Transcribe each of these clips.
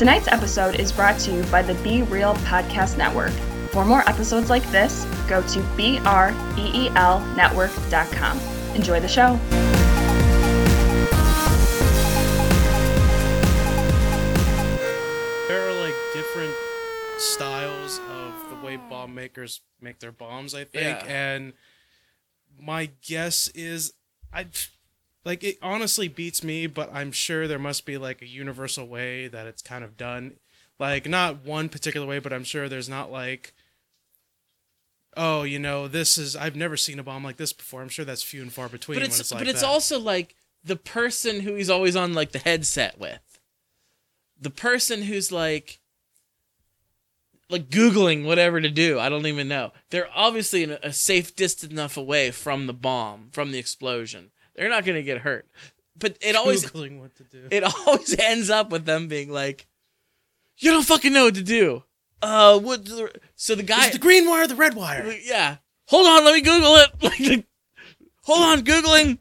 Tonight's episode is brought to you by the Be Real Podcast Network. For more episodes like this, go to E BREELnetwork.com. Enjoy the show. there are like different styles of the way bomb makers make their bombs i think Yeah. and my guess is i like it honestly beats me but i'm sure there must be like a universal way that it's kind of done. Like not one particular way but i'm sure there's not like oh you know this is i've never seen a bomb like this before. I'm sure that's few and far between but when it's, it's like but it's that. also like the person who he's always on like the headset with. The person who's like like googling whatever to do i don't even know. They're obviously a safe distance enough away from the bomb from the explosion they're not going to get hurt but it always googling what to do it always ends up with them being like you don't fucking know what to do uh what the, so the guy, Is the green wire or the red wire yeah. Hold on, let me Google it. Hold on, googling.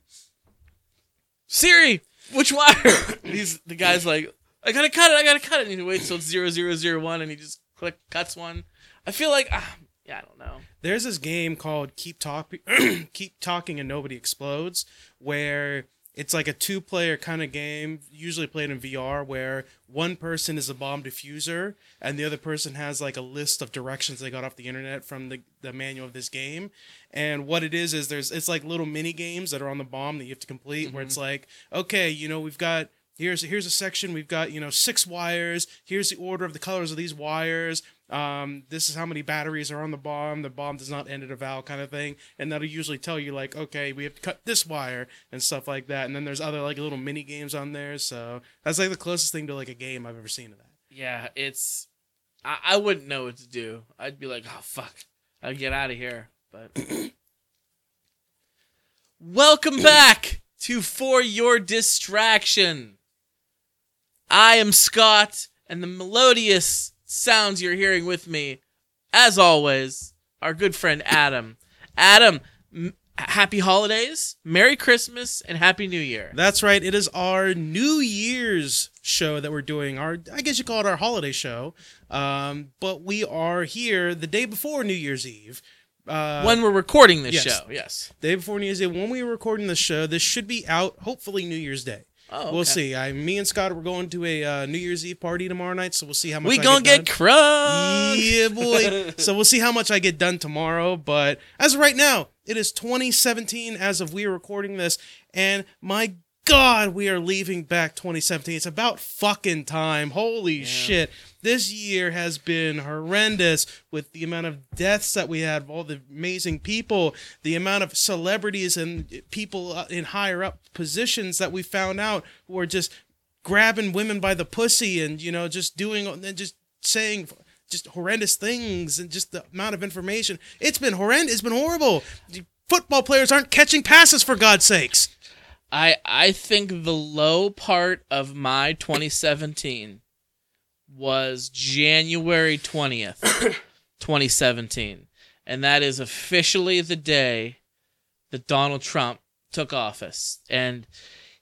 Siri, which wire? He's the guy's like, I gotta cut it. I gotta cut it. And he waits till it's zero zero zero one, and he just click cuts one. I feel like, ah, yeah, I don't know. There's this game called Keep Talking, Keep Talking and Nobody Explodes, where it's like a two-player kind of game, usually played in VR, where one person is a bomb diffuser and the other person has like a list of directions they got off the internet from the, the manual of this game. And what it is is there's it's like little mini games that are on the bomb that you have to complete, where mm-hmm. it's like, okay, you know, we've got here's here's a section we've got you know six wires here's the order of the colors of these wires um, this is how many batteries are on the bomb the bomb does not end at a valve kind of thing and that'll usually tell you like okay we have to cut this wire and stuff like that and then there's other like little mini games on there so that's like the closest thing to like a game i've ever seen of that Yeah, it's. I, I wouldn't know what to do. I'd be like, oh fuck, I'd get out of here. But welcome back to For Your Distraction. I am Scott, and the melodious sounds you're hearing with me, as always, our good friend Adam. Adam, m- happy holidays, Merry Christmas, and Happy New Year. that's right it is our new year's show that we're doing our i guess you call it our holiday show um, but we are here the day before new year's eve uh, when we're recording this yes. show, yes. day before New Year's Day. When we were recording the show, this should be out hopefully New Year's Day. Oh, We'll see. I, me and Scott, we're going to a uh, New Year's Eve party tomorrow night, so we'll see how much We I gonna get done. crunk. Yeah, boy. so we'll see how much I get done tomorrow. But as of right now, it is 2017 as of we are recording this, and my God, we are leaving back 2017. It's about fucking time. Holy shit. This year has been horrendous with the amount of deaths that we had, all the amazing people, the amount of celebrities and people uh, in higher up positions that we found out who are just grabbing women by the pussy and, you know, just doing, and just saying just horrendous things and just the amount of information. It's been horrendous. It's been horrible. Football players aren't catching passes for God's sakes. I I think the low part of my 2017 was January 20th, 2017. And that is officially the day that Donald Trump took office. And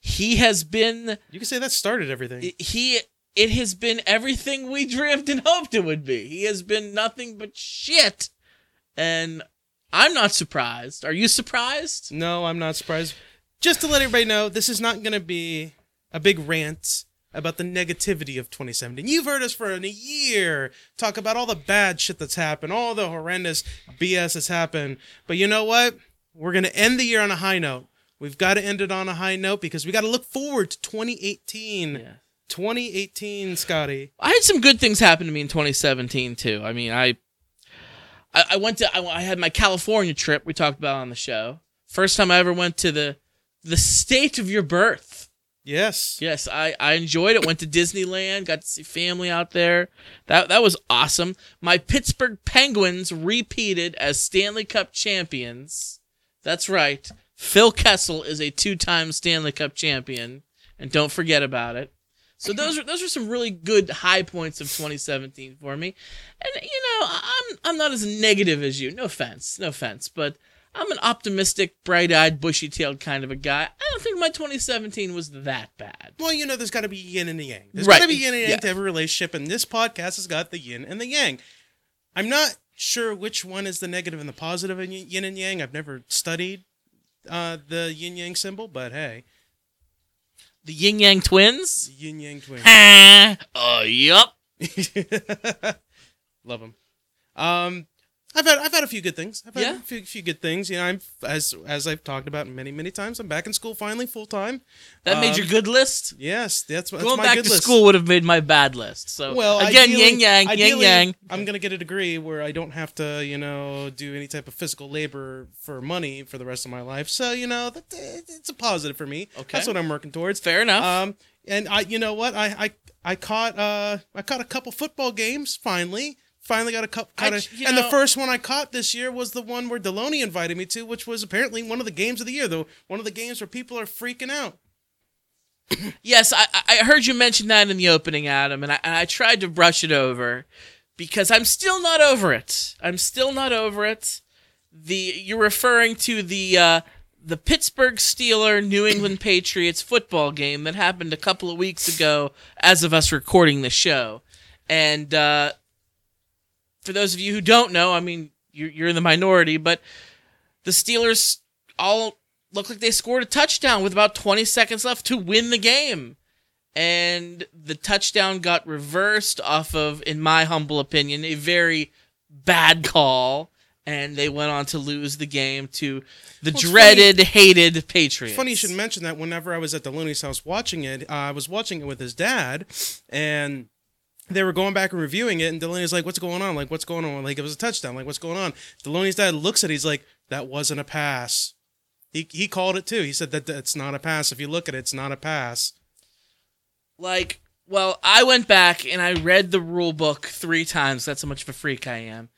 he has been You can say that started everything. he it has been everything we dreamed and hoped it would be. He has been nothing but shit. And I'm not surprised. Are you surprised? No, I'm not surprised. Just to let everybody know, this is not going to be a big rant about the negativity of 2017. You've heard us for a year talk about all the bad shit that's happened, all the horrendous BS that's happened. But you know what? We're going to end the year on a high note. We've got to end it on a high note because we got to look forward to 2018. Yeah. 2018, Scotty. I had some good things happen to me in 2017 too. I mean, I I, I went to I, I had my California trip we talked about on the show. First time I ever went to the the state of your birth. Yes. Yes, I I enjoyed it. Went to Disneyland, got to see family out there. That that was awesome. My Pittsburgh Penguins repeated as Stanley Cup champions. That's right. Phil Kessel is a two-time Stanley Cup champion, and don't forget about it. So those are those are some really good high points of 2017 for me. And you know, I'm I'm not as negative as you. No offense, no offense, but I'm an optimistic, bright-eyed, bushy-tailed kind of a guy. I don't think my 2017 was that bad. Well, you know, there's got to be yin and the yang. There's Right. got to be yin and yang Yeah. to every relationship, and this podcast has got the yin and the yang. I'm not sure which one is the negative and the positive in yin and yang. I've never studied uh, the yin yang symbol, but hey, The Yin Yang Twins? yin yang twins. Ah, uh, yup. Love them. Um, I've had I've had a few good things. I've had Yeah? a few, few good things. You know, I'm as as I've talked about many many times. I'm back in school finally, full time. That made Um, your good list? Yes, that's, that's Going my back to list. school would have made my bad list. So Well, again, ideally- yin yang, yin yang. I'm gonna get a degree where I don't have to, you know, do any type of physical labor for money for the rest of my life. So, you know, that, it's a positive for me. Okay. that's what I'm working towards. Fair enough. Um, and I, you know what, I, I, I caught, uh, I caught a couple football games finally. Finally got a couple. I Caught a, j- you and the first one I caught this year was the one where Deloney invited me to, which was apparently one of the games of the year, though. One of the games where people are freaking out. Yes, I, I heard you mention that in the opening, Adam, and I, and I tried to brush it over because I'm still not over it. I'm still not over it. The you're referring to the uh, the Pittsburgh Steeler New England Patriots football game that happened a couple of weeks ago, as of us recording the show, and uh, for those of you who don't know, I mean you're, you're in the minority, but the Steelers all looked like they scored a touchdown with about 20 seconds left to win the game. And the touchdown got reversed off of, in my humble opinion, a very bad call. And they went on to lose the game to the Well, dreaded, hated Patriots. Funny you should mention that. Whenever I was at Deloney's house watching it, uh, I was watching it with his dad, and they were going back and reviewing it. And Delaney's like, "What's going on? Like, what's going on? Like, it was a touchdown. Like, what's going on?" Delaney's dad looks at. it, He's like, "That wasn't a pass." He he called it too. He said that that's not a pass. If you look at it, it's not a pass. like well i went back and i read the rule book three times that's how much of a freak i am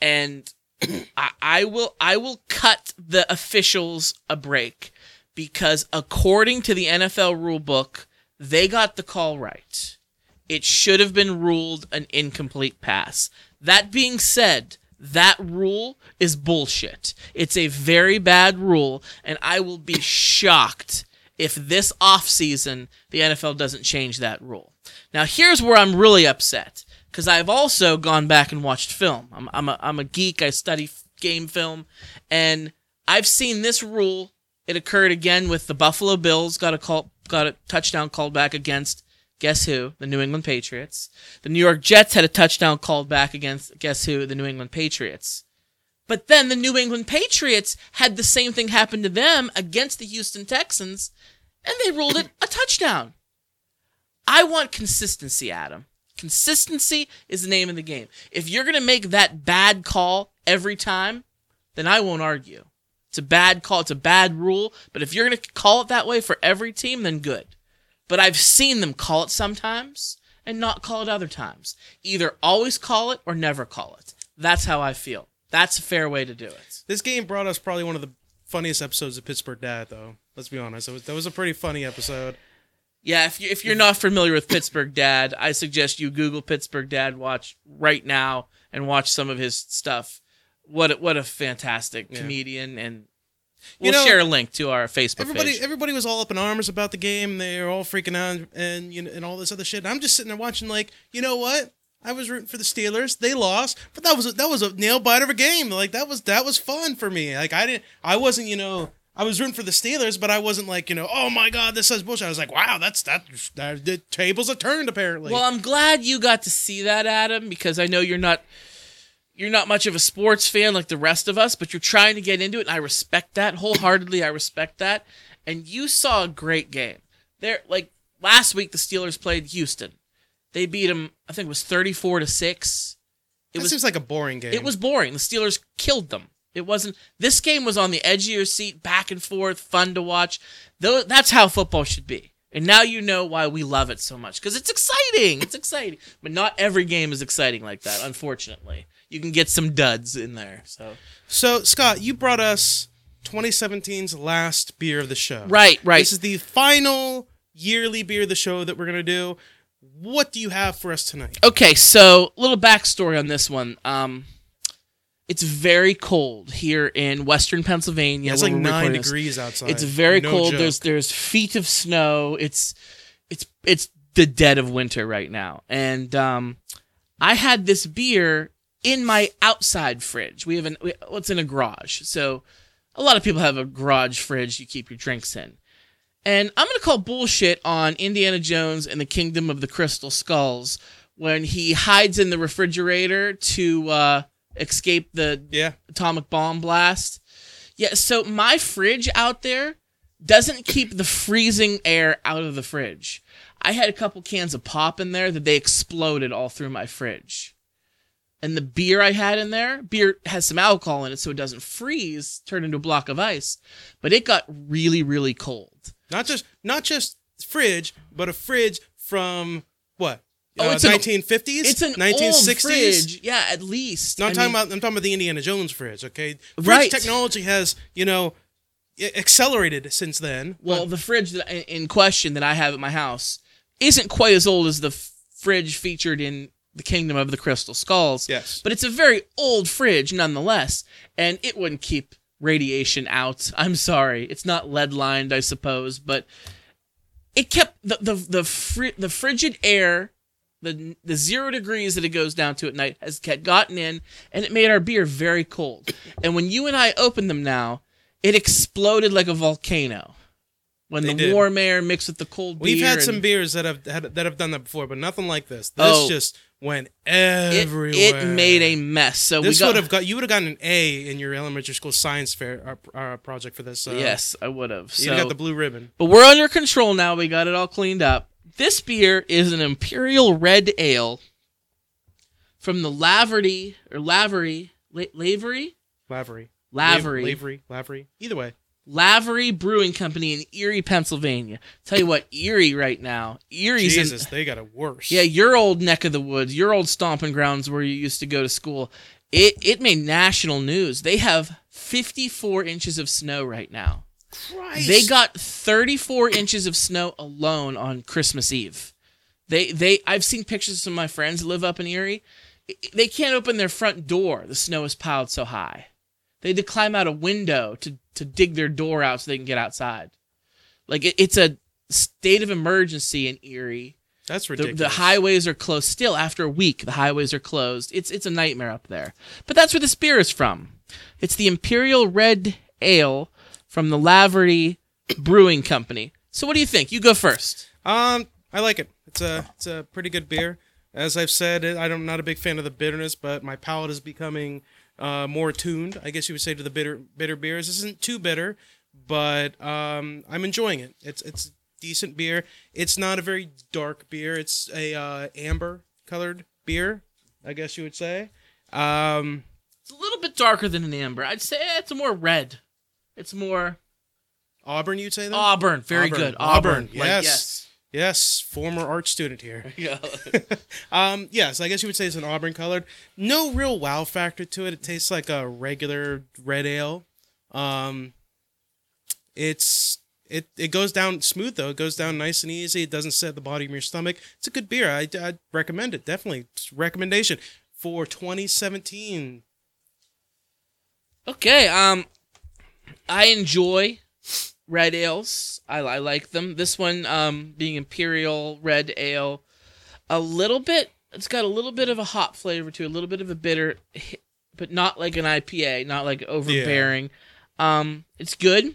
and I, I will i will cut the officials a break because according to the nfl rule book they got the call right it should have been ruled an incomplete pass that being said that rule is bullshit. It's a very bad rule, and I will be shocked if this offseason the NFL doesn't change that rule. Now, here's where I'm really upset because I've also gone back and watched film. I'm, I'm, a, I'm a geek, I study game film, and I've seen this rule. It occurred again with the Buffalo Bills, got a call, got a touchdown called back against guess who? The New England Patriots. The New York Jets had a touchdown called back against guess who? The New England Patriots. But then the New England Patriots had the same thing happen to them against the Houston Texans, and they ruled it a touchdown. I want consistency, Adam. Consistency is the name of the game. If you're going to make that bad call every time, then I won't argue. It's a bad call, it's a bad rule, but if you're going to call it that way for every team, then good. But I've seen them call it sometimes and not call it other times. Either always call it or never call it. That's how I feel. That's a fair way to do it. This game brought us probably one of the funniest episodes of Pittsburgh Dad, though. Let's be honest. It was, that was a pretty funny episode. Yeah, if, you, if you're not familiar with Pittsburgh Dad, I suggest you Google Pittsburgh Dad watch right now and watch some of his stuff. What a, what a fantastic Yeah. comedian, and You we'll know, share a link to our Facebook Everybody, page. everybody was all up in arms about the game. They were all freaking out and you know, and all this other shit. And I'm just sitting there watching, like, you know what? I was rooting for the Steelers. They lost, but that was a, that was a nail biter of a game. Like that was that was fun for me. Like I didn't, I wasn't, you know, I was rooting for the Steelers, but I wasn't like, you know, oh my god, this is bullshit. I was like, wow, that's that. that the tables are turned apparently. Well, I'm glad you got to see that, Adam, because I know you're not you're not much of a sports fan like the rest of us, but you're trying to get into it, and I respect that wholeheartedly. I respect that. And you saw a great game. There like last week the Steelers played Houston. They beat them, I think it was 34 to 6. It it was seems like a boring game. it was boring. The Steelers killed them. It wasn't. This game was on the edge of your seat, back and forth, fun to watch. Though that's how football should be. And now you know why we love it so much because it's exciting. It's exciting, but not every game is exciting like that. Unfortunately, you can get some duds in there. So So Scott, you brought us 2017's last beer of the show. right, right. This is the final yearly beer of the show that we're gonna do. What do you have for us tonight? Okay, so little backstory on this one. Um, it's very cold here in western Pennsylvania. Yeah, it's like nine this. degrees outside. It's very No cold. joke. There's there's feet of snow. It's it's it's the dead of winter right now. And um I had this beer in my outside fridge. We have an we, what's in a garage. So a lot of people have a garage fridge you keep your drinks in. And I'm going to call bullshit on Indiana Jones and the Kingdom of the Crystal Skulls when he hides in the refrigerator to uh escape the yeah. atomic bomb blast. Yeah, so my fridge out there doesn't keep the freezing air out of the fridge. I had a couple cans of pop in there that they exploded all through my fridge. And the beer I had in there, beer has some alcohol in it so it doesn't freeze, turn into a block of ice, but it got really really cold. Not just not just fridge, but a fridge from what? Oh, Uh, it's an- 1950s, It's an 1960s. old fridge. Yeah, at least. No, I'm I talking mean- about I'm talking about the Indiana Jones fridge. Okay, fridge Right. technology has you know accelerated since then. Well, the fridge that in in question that I have at my house isn't quite as old as the f- fridge featured in the Kingdom of the Crystal Skulls. Yes. But it's a very old fridge nonetheless, and it wouldn't keep radiation out. I'm sorry. It's not lead lined, I suppose, but it kept the the the, fri- the frigid air the the zero degrees that it goes down to at night has kept gotten in, and it made our beer very cold. And when you and I opened them now, it exploded like a volcano. When They the did. warm air mixed with the cold beer, We've had and some beers that have had, that have done that before, but nothing like this. This Oh. just went it, everywhere. it made a mess. So This we got would have got you would have gotten an A in your elementary school science fair uh, uh, project for this. So yes, I would have. you got the blue ribbon. But we're under control now. We got it all cleaned up. This beer is an Imperial Red Ale from the Laverty or Lavery, La- Lavery, Lavery. Lavery, Lavery. Lavery. Either way. Lavery Brewing Company in Erie, Pennsylvania. Tell you what, Erie right now, Erie's in, Jesus, they got it worse. yeah, your old neck of the woods, your old stomping grounds where you used to go to school. It it made national news. They have 54 inches of snow right now. Christ. They got 34 inches of snow alone on Christmas Eve. They they I've seen pictures of some of my friends live up in Erie. They can't open their front door. The snow is piled so high. They had to climb out a window to to dig their door out so they can get outside. Like it, it's a state of emergency in Erie. That's The, ridiculous. the highways are closed still after a week. The highways are closed. It's it's a nightmare up there. But that's where this beer is from. It's the Imperial Red Ale from the Laverty Brewing Company. So what do you think? You go first. Um, I like it. It's a it's a pretty good beer. As I've said, I'm not a big fan of the bitterness, but my palate is becoming uh, more attuned. I guess you would say to the bitter bitter beers. This isn't too bitter, but um, I'm enjoying it. It's it's decent beer. It's not a very dark beer. It's a uh, amber colored beer. I guess you would say. Um, It's a little bit darker than an amber. I'd say it's more red. It's more Auburn, you'd say that. auburn. Very Auburn. good. Auburn, Auburn. Like, yes. Yes, former art student here. yes. Um, yes, I guess you would say it's an auburn colored. No real wow factor to it. It tastes like a regular red ale. Um, it's it it goes down smooth though. It goes down nice and easy. It doesn't set the bottom of your stomach. It's a good beer. I I'd recommend it definitely. It's recommendation for 2017. Okay. Um, I enjoy red ales. I, I like them. This one, um, being Imperial Red Ale, a little bit. It's got a little bit of a hop flavor to it, a little bit of a bitter, but not like an IPA, not like overbearing. Um, it's good.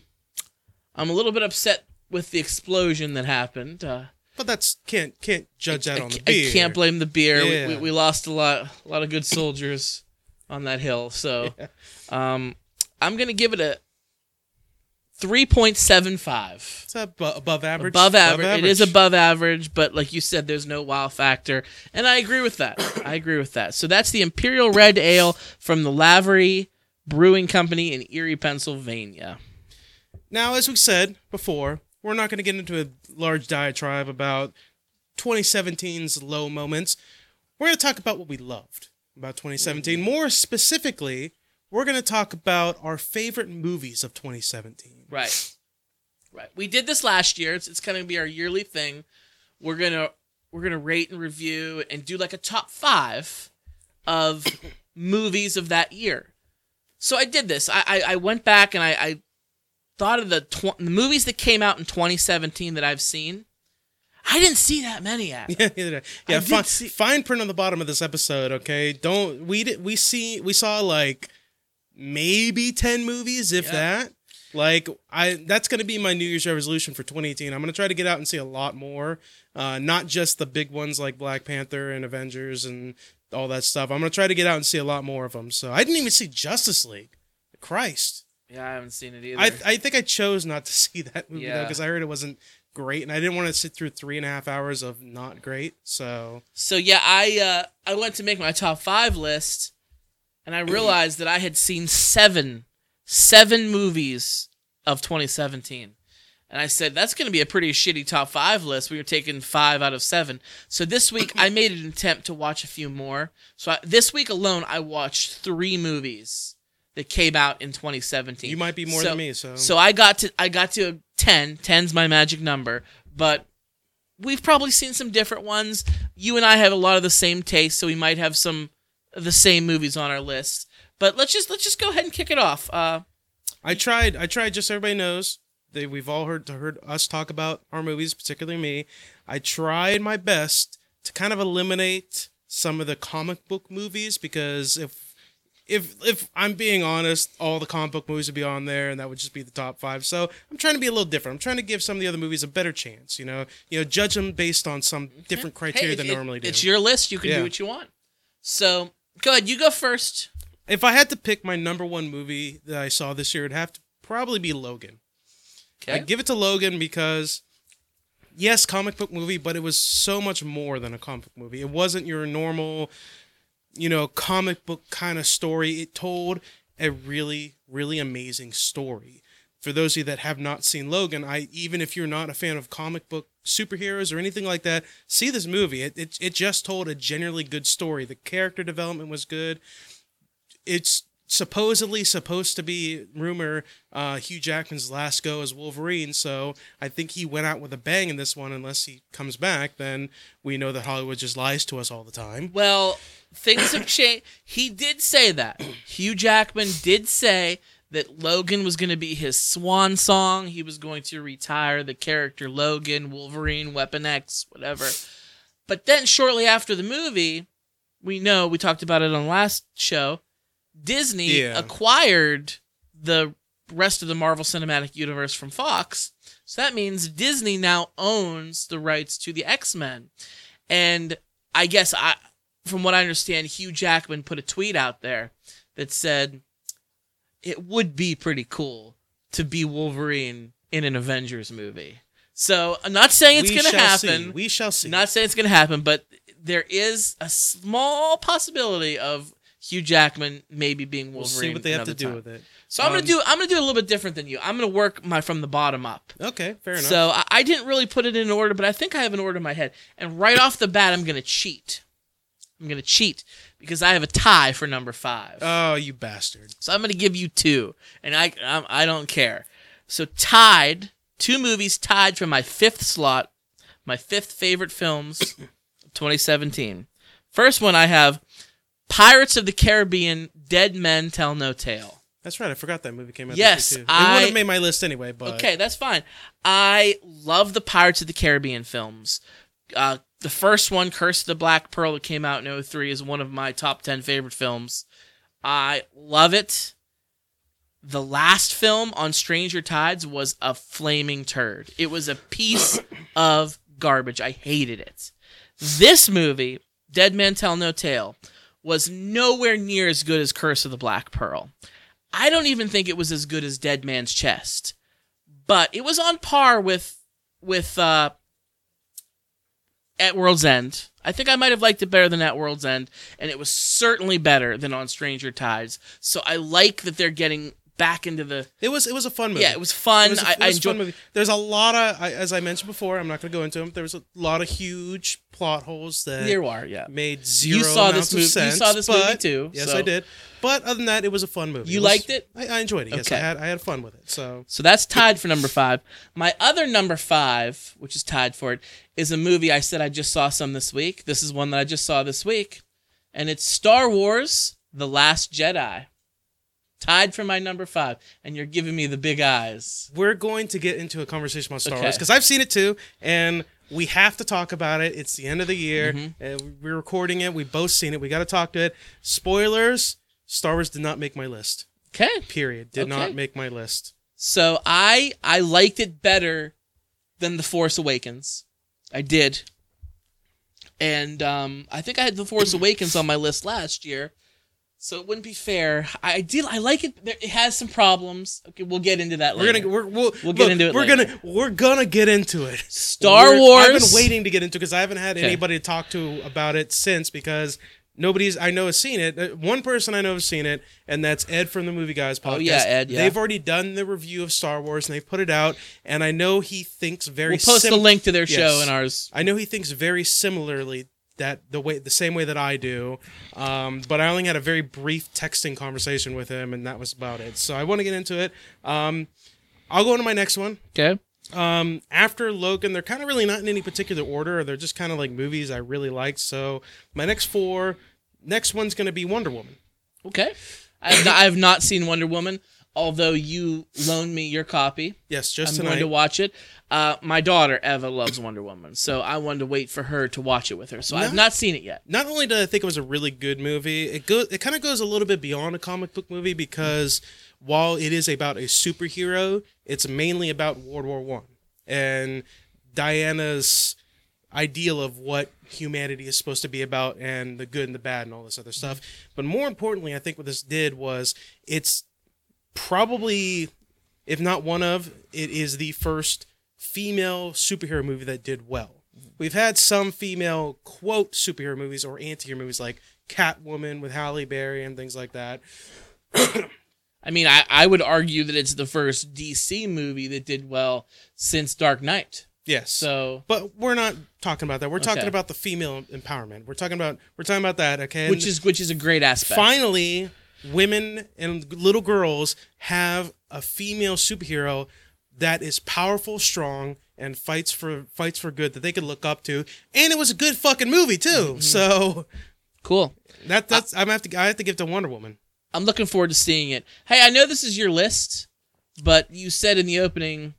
I'm a little bit upset with the explosion that happened. Uh, But that's can't can't judge that I, on the I can't blame the beer. We, we, we lost a lot, a lot of good soldiers on that hill. So, um, I'm gonna give it a three point seven five. It's abo- above average. Above average. It is above average, but like you said, there's no wow factor, and I agree with that. I agree with that. So that's the Imperial Red Ale from the Lavery Brewing Company in Erie, Pennsylvania. Now, as we said before, we're not going to get into a large diatribe about 2017's low moments. We're going to talk about what we loved about 2017. Mm. More specifically, we're going to talk about our favorite movies of 2017. Right. Right. We did this last year. It's, it's going to be our yearly thing. We're going to we're going to rate and review and do like a top 5 of movies of that year. So I did this. I I, I went back and I, I thought of the, tw- the movies that came out in 2017 that I've seen. I didn't see that many. Adam. Yeah, yeah, yeah. Fine, see- fine print on the bottom of this episode. Okay, don't we? Did, we see we saw like maybe ten movies, if Yeah. that. Like I, that's gonna be my New Year's resolution for 2018. I'm gonna try to get out and see a lot more, uh, not just the big ones like Black Panther and Avengers and all that stuff. I'm gonna try to get out and see a lot more of them. So I didn't even see Justice League. Christ. Yeah, I haven't seen it either. I I think I chose not to see that movie though because I heard it wasn't great and I didn't want to sit through three and a half hours of not great. So So yeah, I uh, I went to make my top five list, and I realized that I had seen seven seven movies of 2017, and I said that's going to be a pretty shitty top five list. We were taking five out of seven. So this week I made an attempt to watch a few more. So I, this week alone, I watched three movies that came out in 2017. you might be more So- than me. So So I got to I got to 10. 10's my magic number, but we've probably seen some different ones. You and I have a lot of the same taste, so we might have some the same movies on our list. But let's just let's just go ahead and kick it off. Uh, I tried. I tried. Just so everybody knows, they we've all heard heard us talk about our movies, particularly me. I tried my best to kind of eliminate some of the comic book movies because if if if I'm being honest, all the comic book movies would be on there, and that would just be the top five. So I'm trying to be a little different. I'm trying to give some of the other movies a better chance. You know, you know, judge them based on some different criteria hey, than it- normally do. It's your list. You can Yeah. do what you want. So go ahead. You go first. if I had to pick my number one movie that I saw this year, it'd have to probably be Logan. Okay. I give it to Logan because yes, comic book movie, but it was so much more than a comic book movie. It wasn't your normal, you know, comic book kind of story. It told a really, really amazing story. For those of you that have not seen Logan, I even if you're not a fan of comic book superheroes or anything like that, see this movie. It it, it just told a genuinely good story. The character development was good it's supposedly supposed to be rumor uh, Hugh Jackman's last go as Wolverine. So I think he went out with a bang in this one. Unless he comes back, then we know that Hollywood just lies to us all the time. Well, things have changed. He did say that. Hugh Jackman did say that Logan was going to be his swan song. He was going to retire the character Logan, Wolverine, Weapon X, whatever. But then shortly after the movie, we know, we talked about it on last show, Disney Yeah. acquired the rest of the Marvel Cinematic Universe from Fox. So that means Disney now owns the rights to the X-Men. And I guess I from what I understand, Hugh Jackman put a tweet out there that said it would be pretty cool to be Wolverine in an Avengers movie. So I'm not saying it's We going to shall see. happen. We shall see. Not saying it's going to happen, but there is a small possibility of Hugh Jackman maybe being Wolverine. we'll see what they have to do time. with it. So I'm Um, gonna do I'm gonna do a little bit different than you. I'm gonna work my from the bottom up. Okay, fair enough. So I, I didn't really put it in order, but I think I have an order in my head. And right off the bat, I'm gonna cheat. I'm gonna cheat because I have a tie for number five. oh, you bastard! so I'm gonna give you two, and I I'm, I don't care. So tied, two movies tied for my fifth slot, my fifth favorite films, of 2017. First one I have, Pirates of the Caribbean: Dead Men Tell No Tale. That's right. I forgot that movie came out. Yes, this year too. it I- would have made my list anyway. But Okay, that's fine. I love the Pirates of the Caribbean films. Uh, the first one, Curse of the Black Pearl, that came out in 03, is one of my top 10 favorite films. I love it. The last film on Stranger Tides was a flaming turd. It was a piece of garbage. I hated it. This movie, Dead Man Tell No Tale, was nowhere near as good as Curse of the Black Pearl. I don't even think it was as good as Dead Man's Chest, but it was on par with with uh, At World's End. I think I might have liked it better than At World's End, and it was certainly better than on Stranger Tides. So I like that they're getting back into the. it was it was a fun movie. Yeah, it was fun. It was a- I, it I was fun enjoyed. movie. There's a lot of, I, as I mentioned before, I'm not going to go into them. There was a lot of huge plot holes that There are, yeah. made zero. You saw this movie- you saw this movie too, Yes, so- I did. But other than that, it was a fun movie. You was- liked it? I, I enjoyed it. Yes, Okay. I had I had fun with it. So So that's tied for number five. My other number five, which is tied for it, is a movie I said I just saw some this week. This is one that I just saw this week, and it's Star Wars: The Last Jedi. Tied for my number five, and you're giving me the big eyes. We're going to get into a conversation about Star Okay. Wars because I've seen it too, and we have to talk about it. It's the end of the year, Mm-hmm. and we're recording it. We've both seen it. We got to talk to it. Spoilers: Star Wars did not make my list. Okay. Period. Did Okay. not make my list. So I I liked it better than The Force Awakens. I did. And um, I think I had The Force Awakens on my list last year. So it wouldn't be fair. I did I like it. There- It has some problems. Okay, we'll get into that We're later. gonna we're, we'll, We'll get look, into it We're later. gonna we're gonna get into it. Star We're- Wars. I've been waiting to get into because I haven't had Okay. anybody to talk to about it since because nobody's I know has seen it. Uh, One person I know has seen it, and that's Ed from the Movie Guys podcast. Oh, yeah, Ed, yeah. They've already done the review of Star Wars and they've put it out, and I know he thinks very. We'll post sim- the link to their show and ours. I know he thinks very similarly that the way the same way that I do, um, but I only had a very brief texting conversation with him, and that was about it. So I want to get into it. Um, I'll go into my next one. Okay. Um, after Logan, they're kind of really not in any particular order. They're just kind of like movies I really liked. So my next four, next one's gonna be Wonder Woman. Okay. I have, not, I have not seen Wonder Woman, although you loaned me your copy. Yes, just I'm tonight. going to watch it. Uh, my daughter Eva loves Wonder Woman, so I wanted to wait for her to watch it with her. So I've not seen it yet. not only did I think it was a really good movie, it go it kind of goes a little bit beyond a comic book movie because while it is about a superhero, it's mainly about World War One and Diana's ideal of what humanity is supposed to be about and the good and the bad and all this other stuff. But more importantly, I think what this did was it's probably if not one of it is the first female superhero movie that did well. We've had some female quote superhero movies or anti-hero movies like Catwoman with Halle Berry and things like that. I mean, I, I would argue that it's the first DC movie that did well since Dark Knight. Yes. So, but we're not talking about that. We're talking about the female empowerment. We're talking about we're talking about that, okay? And which is which is a great aspect. finally women and little girls have a female superhero that is powerful, strong, and fights for fights for good that they could look up to. And it was a good fucking movie too. Mm-hmm. So Cool. that that's I'm gonna have to I have to give to Wonder Woman. I'm looking forward to seeing it. Hey, I know this is your list, but you said in the opening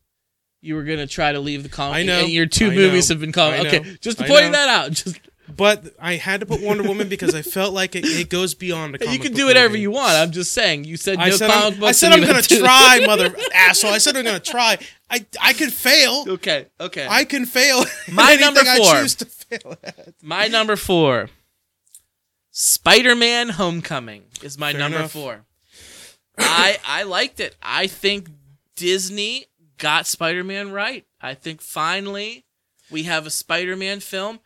you were gonna try to leave the comic. I know. And your two I movies know. have been comic. Okay, just I pointing that out. Just But I had to put Wonder Woman because I felt like it, it goes beyond the comic you can do whatever movie. you want. I'm just saying. You said no I said, comic I'm, books. I said I'm gonna try, mother asshole. I said I'm gonna try. I I could fail. Okay. Okay. I can fail. My number four. I choose to fail at. My number four, Spider-Man: Homecoming is my Fair number enough. four. I I liked it. I think Disney got Spider-Man right. I think finally we have a Spider-Man film.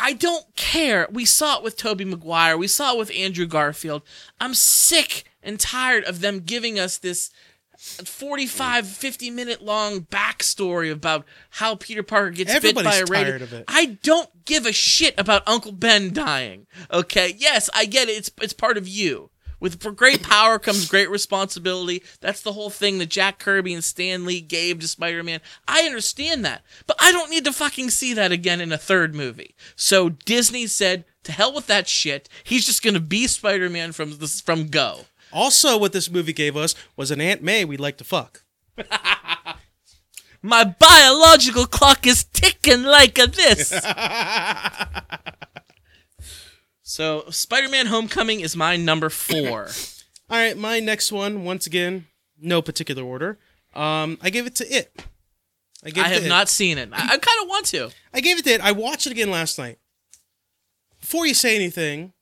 I don't care. We saw it with Tobey Maguire. We saw it with Andrew Garfield. I'm sick and tired of them giving us this 45 50 minute long backstory about how Peter Parker gets bit by a rabbit. tired of it. I don't give a shit about Uncle Ben dying. Okay? Yes, I get it. It's it's part of you. With great power comes great responsibility. That's the whole thing that Jack Kirby and Stan Lee gave to Spider-Man. I understand that. But I don't need to fucking see that again in a third movie. So Disney said, "To hell with that shit. He's just going to be Spider-Man from this from go." Also, what this movie gave us was an Aunt May we'd like to fuck. My biological clock is ticking like a this. So, Spider-Man: Homecoming is my number four. All right, my next one, once again, no particular order. Um, I gave it to it. I, I have It. not seen it. I, I kind of want to. I gave it to it. I watched it again last night. Before you say anything,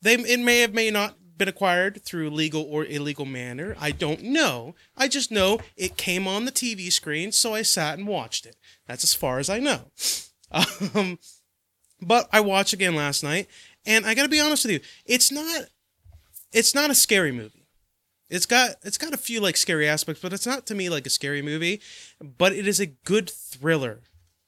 they it may have may not been acquired through legal or illegal manner. I don't know. I just know it came on the TV screen, so I sat and watched it. That's as far as I know. Um, but I watched again last night, and I got to be honest with you, it's not it's not a scary movie. It's got it's got a few like scary aspects, but it's not to me like a scary movie. But it is a good thriller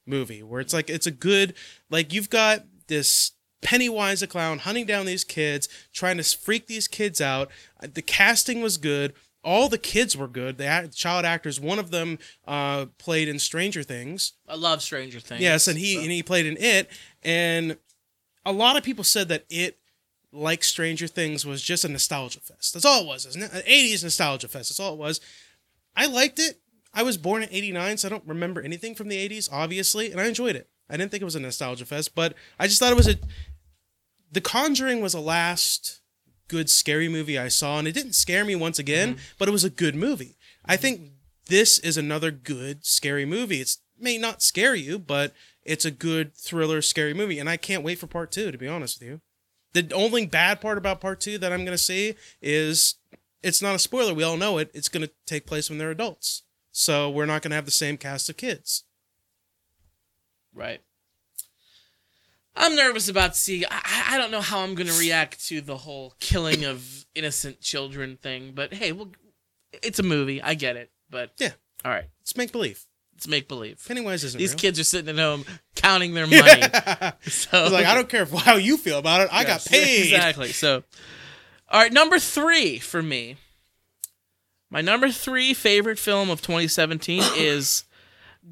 movie where it's like it's a good like you've got this Pennywise the clown hunting down these kids, trying to freak these kids out. Uh, The casting was good. All the kids were good. The child actors, one of them uh, played in Stranger Things. I love Stranger Things. Yes, and he and he played in it. And a lot of people said that it like Stranger Things, was just a nostalgia fest. That's all it was. Isn't it? An 80s nostalgia fest. That's all it was. I liked it. I was born in 89, so I don't remember anything from the 80s, obviously, and I enjoyed it. I didn't think it was a nostalgia fest, but I just thought it was a. The Conjuring was the last good scary movie I saw, and it didn't scare me once again, mm-hmm. but it was a good movie. I mm-hmm. think this is another good scary movie. It's may not scare you, but it's a good thriller scary movie, and I can't wait for part two. To be honest with you, the only bad part about part two that I'm gonna see is it's not a spoiler. We all know it. It's gonna take place when they're adults, so we're not gonna have the same cast of kids. Right. I'm nervous about seeing. I, I don't know how I'm going to react to the whole killing of innocent children thing, but hey, well, it's a movie. I get it. But Yeah. all right, It's make believe. Let's make believe. Pennywise isn't These real. kids are sitting at home counting their money. so It's like I don't care how you feel about it. I got paid. Exactly. So, all right, number three for me. My number three favorite film of 2017 is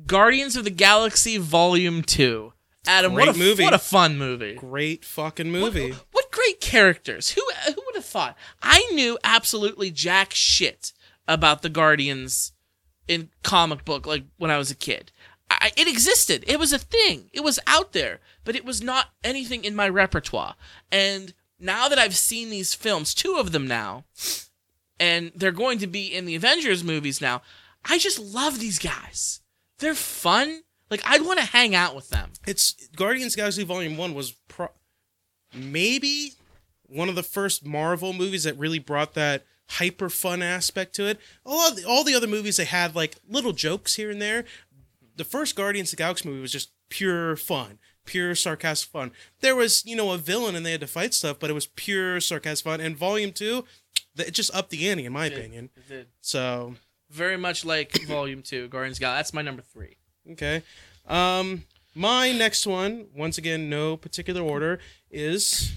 Guardians of the Galaxy Volume Two. Adam, what a movie. what a fun movie. Great fucking What- movie. What, great characters. Who who would have thought? I knew absolutely jack shit about the Guardians in comic book like when I was a kid. I, it existed. It was a thing. It was out there, but it was not anything in my repertoire. And now that I've seen these films, two of them now, and they're going to be in the Avengers movies now, I just love these guys. They're fun. Like I'd want to hang out with them. It's Guardians Galaxy Volume One was pro- maybe one of the first Marvel movies that really brought that hyper fun aspect to it. All the, all the other movies they had like little jokes here and there. The first Guardians of the Galaxy movie was just pure fun, pure sarcastic fun. There was you know a villain and they had to fight stuff, but it was pure sarcastic fun. And Volume Two, it just upped the ante in my opinion. Did. So very much like Volume Two, Guardians of the Galaxy. That's my number three. Okay. Um, my next one, once again, no particular order, is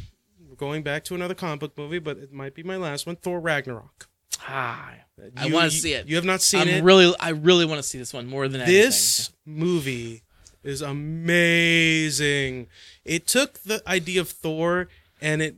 going back to another comic book movie, but it might be my last one. Thor Ragnarok. Ah, I want to see it. You have not seen I'm it. really, I really want to see this one more than anything. this movie is amazing. It took the idea of Thor and it.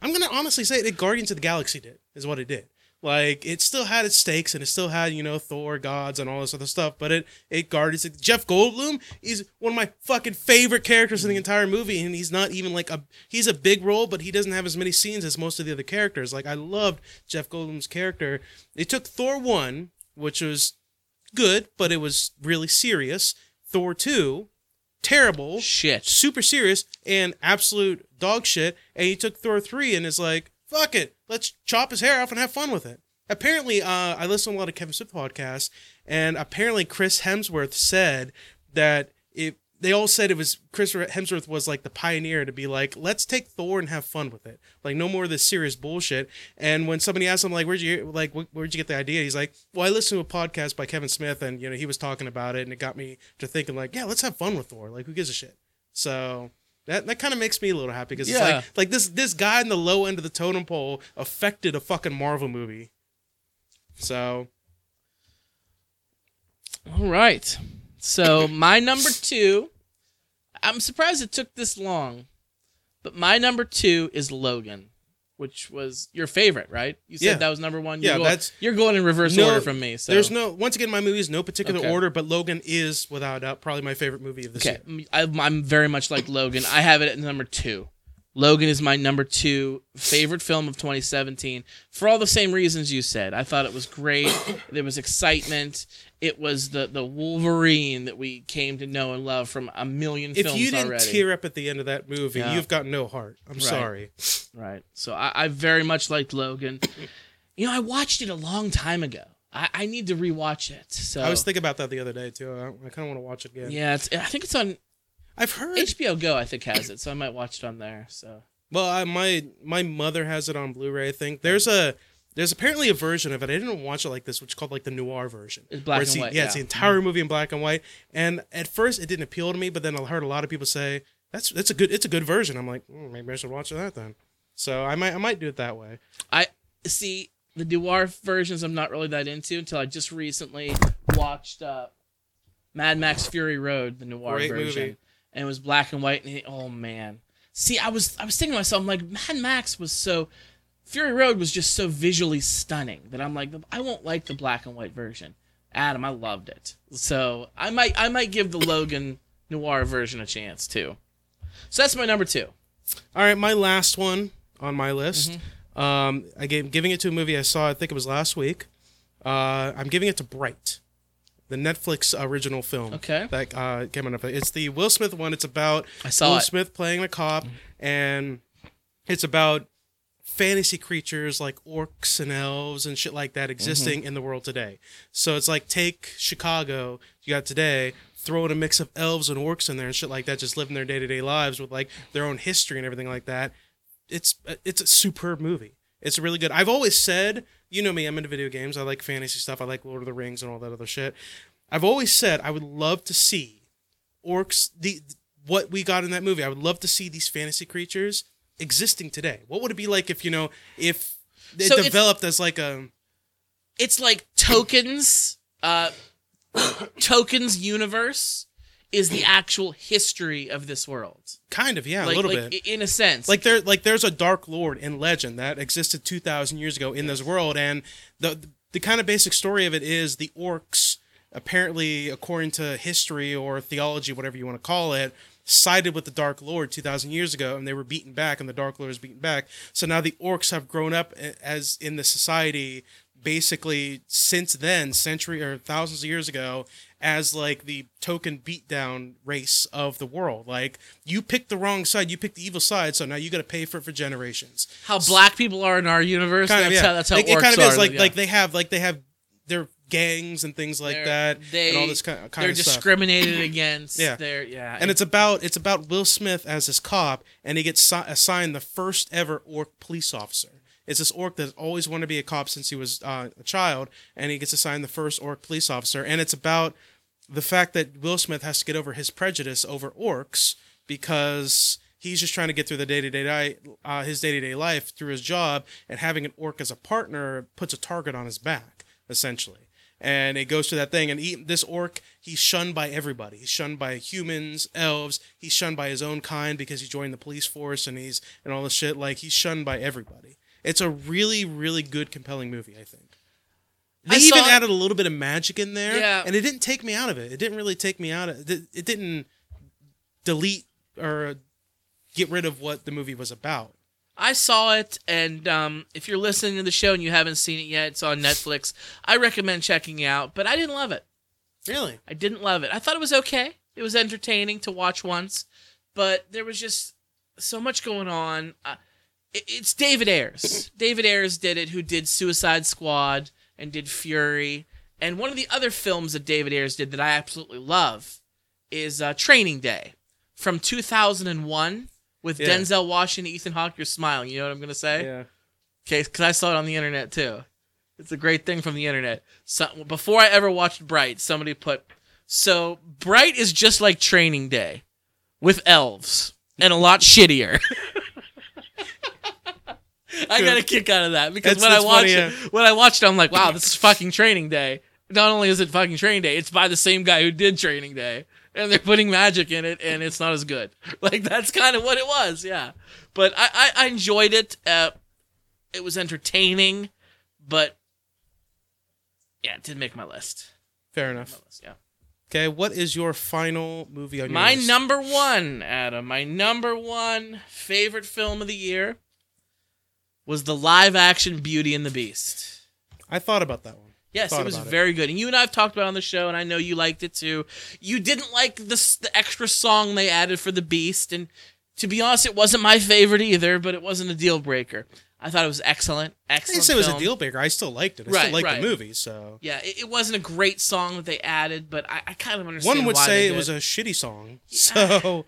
I'm gonna honestly say it. it Guardians of the Galaxy did is what it did. Like it still had its stakes and it still had you know Thor gods and all this other stuff, but it it Guardians. Jeff Goldblum is one of my fucking favorite characters in the entire movie, and he's not even like a he's a big role, but he doesn't have as many scenes as most of the other characters. Like I loved Jeff Goldblum's character. They took Thor one, which was good, but it was really serious. Thor 2, terrible, Shit. super serious, and absolute dog shit. And he took Thor 3 and is like, fuck it, let's chop his hair off and have fun with it. Apparently, uh, I listen to a lot of Kevin Smith podcasts, and apparently Chris Hemsworth said that it. They all said it was Chris Hemsworth was like the pioneer to be like, let's take Thor and have fun with it. Like no more of this serious bullshit. And when somebody asked him like, where'd you like, where'd you get the idea? He's like, well, I listened to a podcast by Kevin Smith, and you know he was talking about it, and it got me to thinking like, yeah, let's have fun with Thor. Like who gives a shit? So that that kind of makes me a little happy because Yeah. it's like like this this guy in the low end of the totem pole affected a fucking Marvel movie. So All right. So my number two, I'm surprised it took this long, but my number two is Logan, which was your favorite, right? You said Yeah. that was number one. Yeah, you're going, that's- you're going in reverse No, order from me. So there's no once again my movie is no particular Okay. order, but Logan is without doubt probably my favorite movie of this Okay, year. Mm, I'm, I'm very much like Logan. I have it at number two. Logan is my number two favorite film of 2017 for all the same reasons you said. I thought it was great. there was excitement. It was the the Wolverine that we came to know and love from a million If films If you didn't already. tear up at the end of that movie, Yeah. you've got no heart. I'm sorry. right. So I, I very much liked Logan. you know, I watched it a long time ago. I, I need to rewatch it. So I was thinking about that the other day too. I, I kind of want to watch it again. yeah, it's, I think it's on I've heard. HBO Go. I think has it, so I might watch it on there. So Well, I, my my mother has it on Blu-ray. I think there's a there's apparently a version of it. I didn't watch it like this, which is called like the noir version. It's black where and the- white, Yeah, it's yeah. Mm-hmm. the entire movie in black and white. And at first, it didn't appeal to me, but then I heard a lot of people say that's that's a good it's a good version. I'm like, "Hmm, maybe I should watch that then. So I might I might do it that way. I see the noir versions. I'm not really that into until I just recently watched uh, Mad Max Fury Road, the noir Great version, movie. and it was black and white. And it, oh man, See, I was I was thinking to myself, I'm like Mad Max was so Fury Road was just so visually stunning that I'm like I won't like the black and white version. Adam, I loved it. So I might I might give the Logan noir version a chance too. So that's my number two. All right, my last one on my list. Mm-hmm. Um, I gave giving it to a movie I saw. I think it was last week. Uh, I'm giving it to Bright, the Netflix original film. Okay. That uh, came on. It's the Will Smith one. It's about I saw Will it. Smith playing a cop, and it's about fantasy creatures like orcs and elves and shit like that existing Mm-hmm. in the world today. So it's like take Chicago you got today, throw in a mix of elves and orcs in there and shit like that, just living their day to day lives with like their own history and everything like that. It's it's a superb movie. It's really good. I've always said, you know me, I'm into video games. I like fantasy stuff. I like Lord of the Rings and all that other shit. I've always said I would love to see orcs the what we got in that movie. I would love to see these fantasy creatures existing today. What would it be like if you know if it So developed as like a It's like Tolkien's. Uh, Tolkien's universe is the actual history of this world. kind of yeah like, a little like, bit in a sense. like there like there's a dark lord in legend that existed 2000 years ago in this world and the the kind of basic story of it is the orcs apparently according to history or theology whatever you want to call it sided with the dark lord 2000 years ago and they were beaten back and the dark lord is beaten back so now the orcs have grown up as in the society basically since then century or thousands of years ago as like the token beatdown race of the world like you picked the wrong side you picked the evil side so now you got to pay for it for generations how black people are in our universe. kind that's of yeah how that's how it orcs kind of are. is like yeah. like they have like they have their gangs and things like They're- that They, and all this kind, kind they're of stuff discriminated against. Yeah. They're yeah. and it's about it's about Will Smith as his cop, and he gets si- assigned the first ever orc police officer. It's this orc that always wanted to be a cop since he was uh, a child, and he gets assigned the first orc police officer. And it's about the fact that Will Smith has to get over his prejudice over orcs because he's just trying to get through the day to day uh, his day to day life through his job, and having an orc as a partner puts a target on his back essentially and it goes to that thing. And he, this orc he's shunned by everybody. He's shunned by humans elves. He's shunned by his own kind because he joined the police force and he's and all this shit. Like he's shunned by everybody. It's a really really good compelling movie i think. They I even added a little bit of magic in there Yeah. and it didn't take me out of it. It didn't really take me out of it it didn't delete or get rid of what the movie was about I saw it, and um, if you're listening to the show and you haven't seen it yet, it's on Netflix. I recommend checking it out, but I didn't love it. really I didn't love it. I thought it was okay. It was entertaining to watch once, but there was just so much going on. Uh, it- it's David Ayers. David Ayers did it, who did Suicide Squad and did Fury. And one of the other films that David Ayers did that I absolutely love is uh, Training Day from 2001 with Yeah. Denzel Washington, Ethan Hawke. You're smiling. You know what I'm gonna say? yeah Okay, because I saw it on the internet too. It's a great thing from the internet. So before I ever watched Bright, somebody put so Bright is just like Training Day with elves and a lot shittier. I got a kick out of that because when I watched funny, it, when I watched it, I'm like, wow, this is fucking Training Day. Not only is it fucking Training Day, it's by the same guy who did Training Day, and they're putting magic in it, and it's not as good. Like that's kind of what it was, yeah. But I I, I enjoyed it. Uh, it was entertaining, but yeah, it didn't make my list. fair enough list, yeah. okay what is your final movie on your My list? number one, Adam, my number one favorite film of the year was the live action Beauty and the Beast. i thought about that one Yes, it was it. very good, and you and I have talked about it on the show, and I know you liked it too. You didn't like the the extra song they added for the Beast, and to be honest, it wasn't my favorite either, but it wasn't a deal breaker. I thought it was excellent, I excellent. didn't say it was a deal breaker. I still liked it. I Right, still liked right. the movie. So Yeah, it, it wasn't a great song that they added, but I, I kind of understand. one would say it was a shitty song. So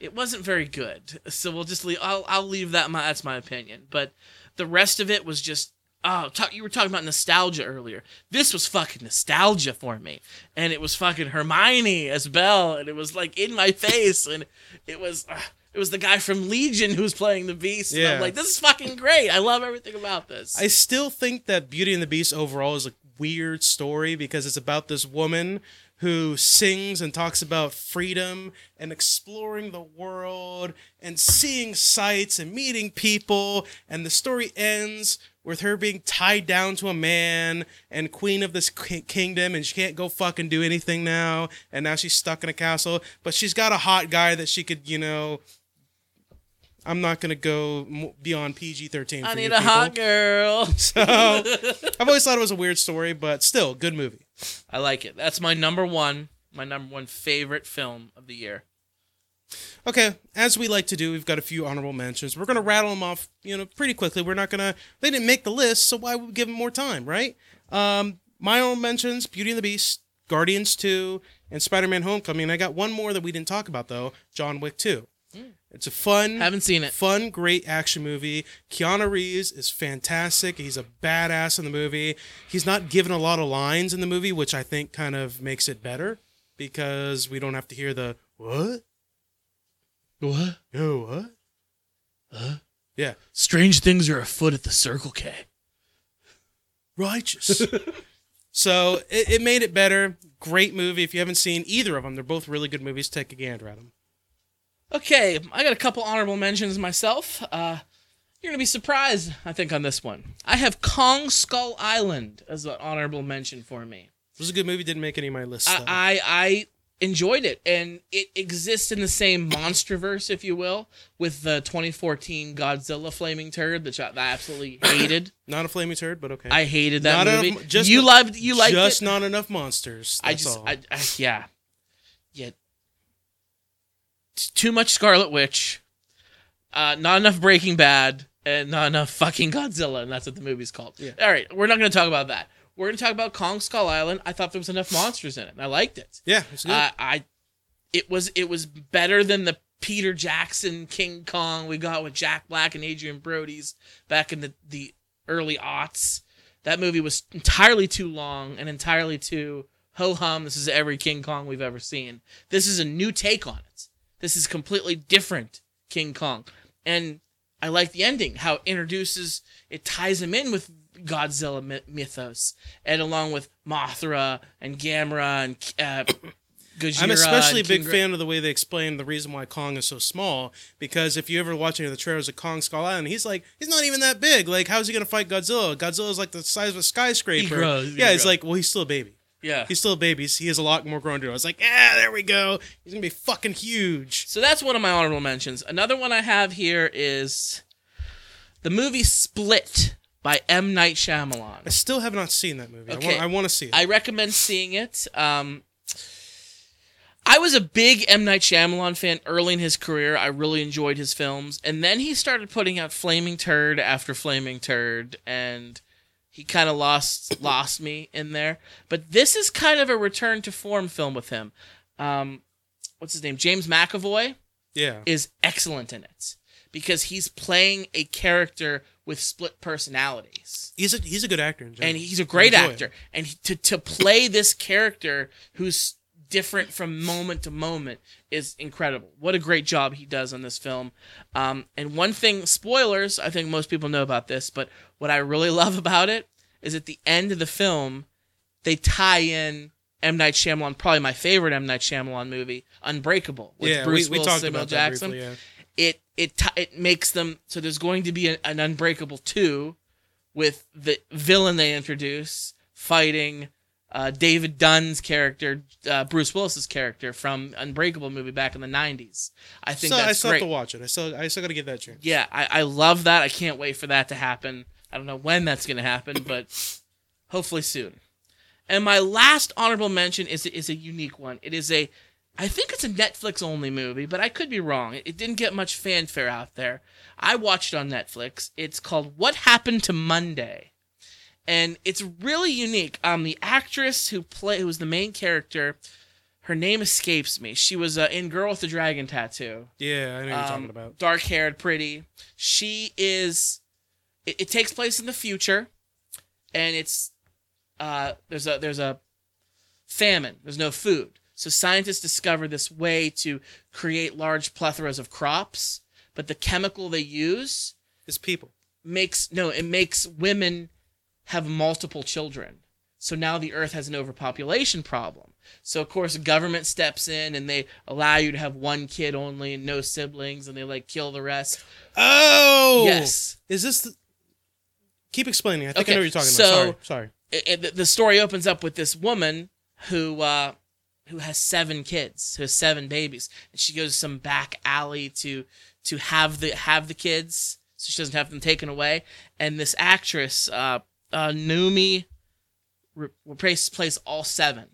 it wasn't very good. So we'll just leave. I'll I'll leave that. My that's my opinion. But the rest of it was just. Oh, talk, you were talking about nostalgia earlier. This was fucking nostalgia for me, and it was fucking Hermione as Belle, and it was like in my face, and it was. Uh, it was the guy from Legion who was playing the Beast. And Yeah. I'm like, this is fucking great. I love everything about this. I still think that Beauty and the Beast overall is a weird story because it's about this woman who sings and talks about freedom and exploring the world and seeing sights and meeting people. And the story ends with her being tied down to a man and queen of this kingdom, and she can't go fucking do anything now. And now she's stuck in a castle, but she's got a hot guy that she could, you know. I'm not gonna go beyond PG thirteen. I for need you a people. hot girl. So I've always thought it was a weird story, but still, good movie. I like it. That's my number one, my number one favorite film of the year. Okay, as we like to do, we've got a few honorable mentions. We're gonna rattle them off, you know, pretty quickly. We're not gonna. They didn't make the list, so why would we give them more time, right? Um, my honorable mentions: Beauty and the Beast, Guardians Two, and Spider-Man: Homecoming. And I got one more that we didn't talk about though: John Wick Two. It's a fun, Haven't seen it. fun, great action movie. Keanu Reeves is fantastic. He's a badass in the movie. He's not given a lot of lines in the movie, which I think kind of makes it better because we don't have to hear the what, What? oh what, Huh? yeah, Strange things are afoot at the Circle K. righteous. so it, it made it better. Great movie. If you haven't seen either of them, they're both really good movies. Take a gander at them. Okay, I got a couple honorable mentions myself. Uh, you're gonna be surprised, I think, on this one. I have Kong Skull Island as an honorable mention for me. It was a good movie. Didn't make any of my lists. though. I, I I enjoyed it, and it exists in the same monsterverse, if you will, with the 2014 Godzilla flaming turd that I I absolutely hated. not a flaming turd, but okay. I hated that Not movie. enough- just you loved you liked just it. not enough monsters. I just all. I, I yeah T- too much Scarlet Witch, uh, not enough Breaking Bad, and not enough fucking Godzilla, and that's what the movie's called. Yeah. All right, we're not going to talk about that. We're going to talk about Kong Skull Island. I thought there was enough monsters in it, and I liked it. yeah, good. Uh, I, it was it was better than the Peter Jackson King Kong we got with Jack Black and Adrien Brody's back in the the early aughts. That movie was entirely too long and entirely too ho hum. This is every King Kong we've ever seen. This is a new take on it. This is completely different King Kong, and I like the ending. How it introduces it ties him in with Godzilla mythos, and along with Mothra and Gamera and uh. I'm especially a big Gra- fan of the way they explain the reason why Kong is so small. Because if you ever watch any of the trailers of Kong Skull Island, he's like, he's not even that big. Like, how's he gonna fight Godzilla? Godzilla's like the size of a skyscraper. grows, yeah, it's like, well, he's still a baby. Yeah. He's still a baby. He has a lot more grown to. Do. I was like, ah, there we go. He's gonna be fucking huge. So that's one of my honorable mentions. Another one I have here is the movie Split by M. Night Shyamalan. I still have not seen that movie. I Okay. want, I want to see it. I recommend seeing it. Um, I was a big M. Night Shyamalan fan early in his career. I really enjoyed his films. And then he started putting out Flaming Turd after Flaming Turd, and he kind of lost lost me in there. But this is kind of a return to form film with him. Um, what's his name? James McAvoy yeah. is excellent in it because he's playing a character with split personalities He's a he's a good actor. And he's a great I enjoy it. actor and he, to to play this character who's different from moment to moment is incredible what a great job he does on this film um, and one thing spoilers i think most people know about this but what i really love about it is at the end of the film they tie in M Night Shyamalan, probably my favorite M Night Shyamalan movie, Unbreakable, with Yeah, Bruce we, Willis, Samuel Jackson briefly. Yeah. it it it makes them so there's going to be an, an unbreakable 2 with the villain they introduce fighting uh, David Dunn's character, uh, Bruce Willis's character from Unbreakable movie back in the 90s. I think that's it. I still great. have to watch it. I still I still got to get that chance. Yeah, I, I love that. I can't wait for that to happen. I don't know when that's going to happen, but hopefully soon. And my last honorable mention is is a unique one. It is a, I think it's a Netflix only movie, but I could be wrong. It, it didn't get much fanfare out there. I watched it on Netflix. It's called What Happened to Monday, and it's really unique. Um, the actress who play who was the main character, her name escapes me. She was uh, in Girl with the Dragon Tattoo Yeah, I know what you're talking um, about. dark haired, pretty. She is. It, it takes place in the future, and it's uh, there's a there's a famine. There's no food, so scientists discover this way to create large plethoras of crops. But the chemical they use is people. makes no, it makes women have multiple children. So now the Earth has an overpopulation problem. So of course government steps in and they allow you to have one kid only and no siblings, and they like kill the rest. Oh, Yes. Is this? The... Keep explaining. I think Okay, I know what you're talking so- about. Sorry, sorry. it, it- the- story opens up with this woman who uh, who has seven kids, who has seven babies, and she goes to some back alley to to have the have the kids, so she doesn't have them taken away. And this actress, uh, uh, Noomi, re- Rapace plays all seven,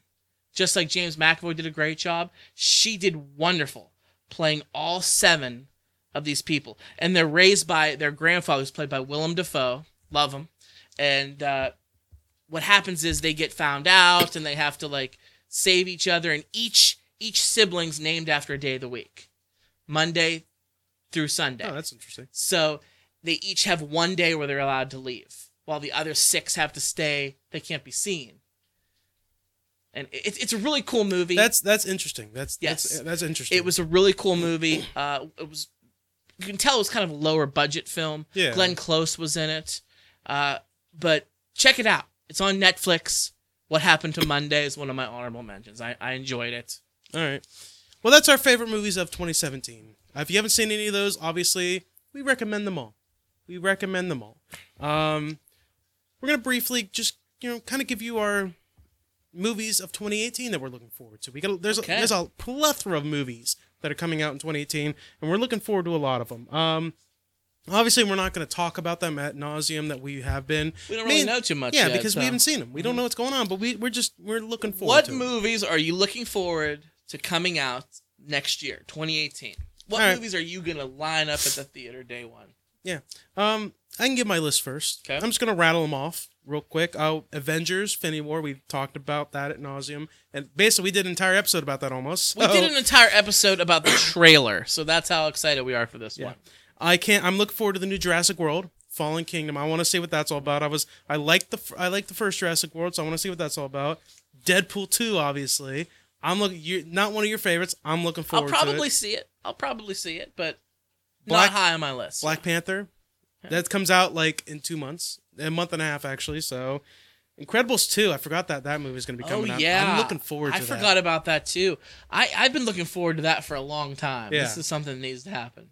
just like James McAvoy did a great job. She did wonderful playing all seven of these people, and they're raised by their grandfather, who's played by Willem Dafoe. Love him, and. Uh, what happens is they get found out and they have to like save each other and each each sibling's named after a day of the week monday through sunday Oh, that's interesting. so they each have one day where they're allowed to leave while the other six have to stay they can't be seen and it's it's a really cool movie That's that's interesting. That's Yes. that's, that's interesting. it was a really cool movie uh it was you can tell it was kind of a lower budget film Yeah. glenn close was in it uh but check it out it's on netflix what happened to monday is one of my honorable mentions i, I enjoyed it All right. Well, that's our favorite movies of 2017. Uh, if you haven't seen any of those, obviously, we recommend them all. We recommend them all. Um, we're gonna briefly just you know kind of give you our movies of 2018 that we're looking forward to. We got there's Okay. a, there's a plethora of movies that are coming out in 2018, and we're looking forward to a lot of them. Um, obviously, we're not going to talk about them at nauseum that we have been. we don't really know too much Yeah, yet, because we haven't seen them. We don't know what's going on, but we we're just we're looking forward what to. movies are you looking forward to coming out next year 2018 what right. movies are you gonna line up at the theater day one Yeah. Um, I can give my list first. Okay. I'm just gonna rattle them off real quick. Uh, Avengers: Infinity War. We talked about that at nauseum, and basically we did an entire episode about that almost. we did an entire episode about the trailer so that's how excited we are for this Yeah. one I can't. I'm looking forward to the new Jurassic World, Fallen Kingdom. I want to see what that's all about. I was I like the I like the first Jurassic World, so I want to see what that's all about. Deadpool two, obviously. I'm looking. You're not one of your favorites. I'm looking forward I'll probably see it. I'll probably see it, but Black- not high on my list. Black Panther. That comes out like in two months, a month and a half actually. So, Incredibles two. I forgot that that movie is going to be oh coming out. yeah, I'm looking forward to I that. forgot about that too. I I've been looking forward to that for a long time. Yeah. This is something that needs to happen.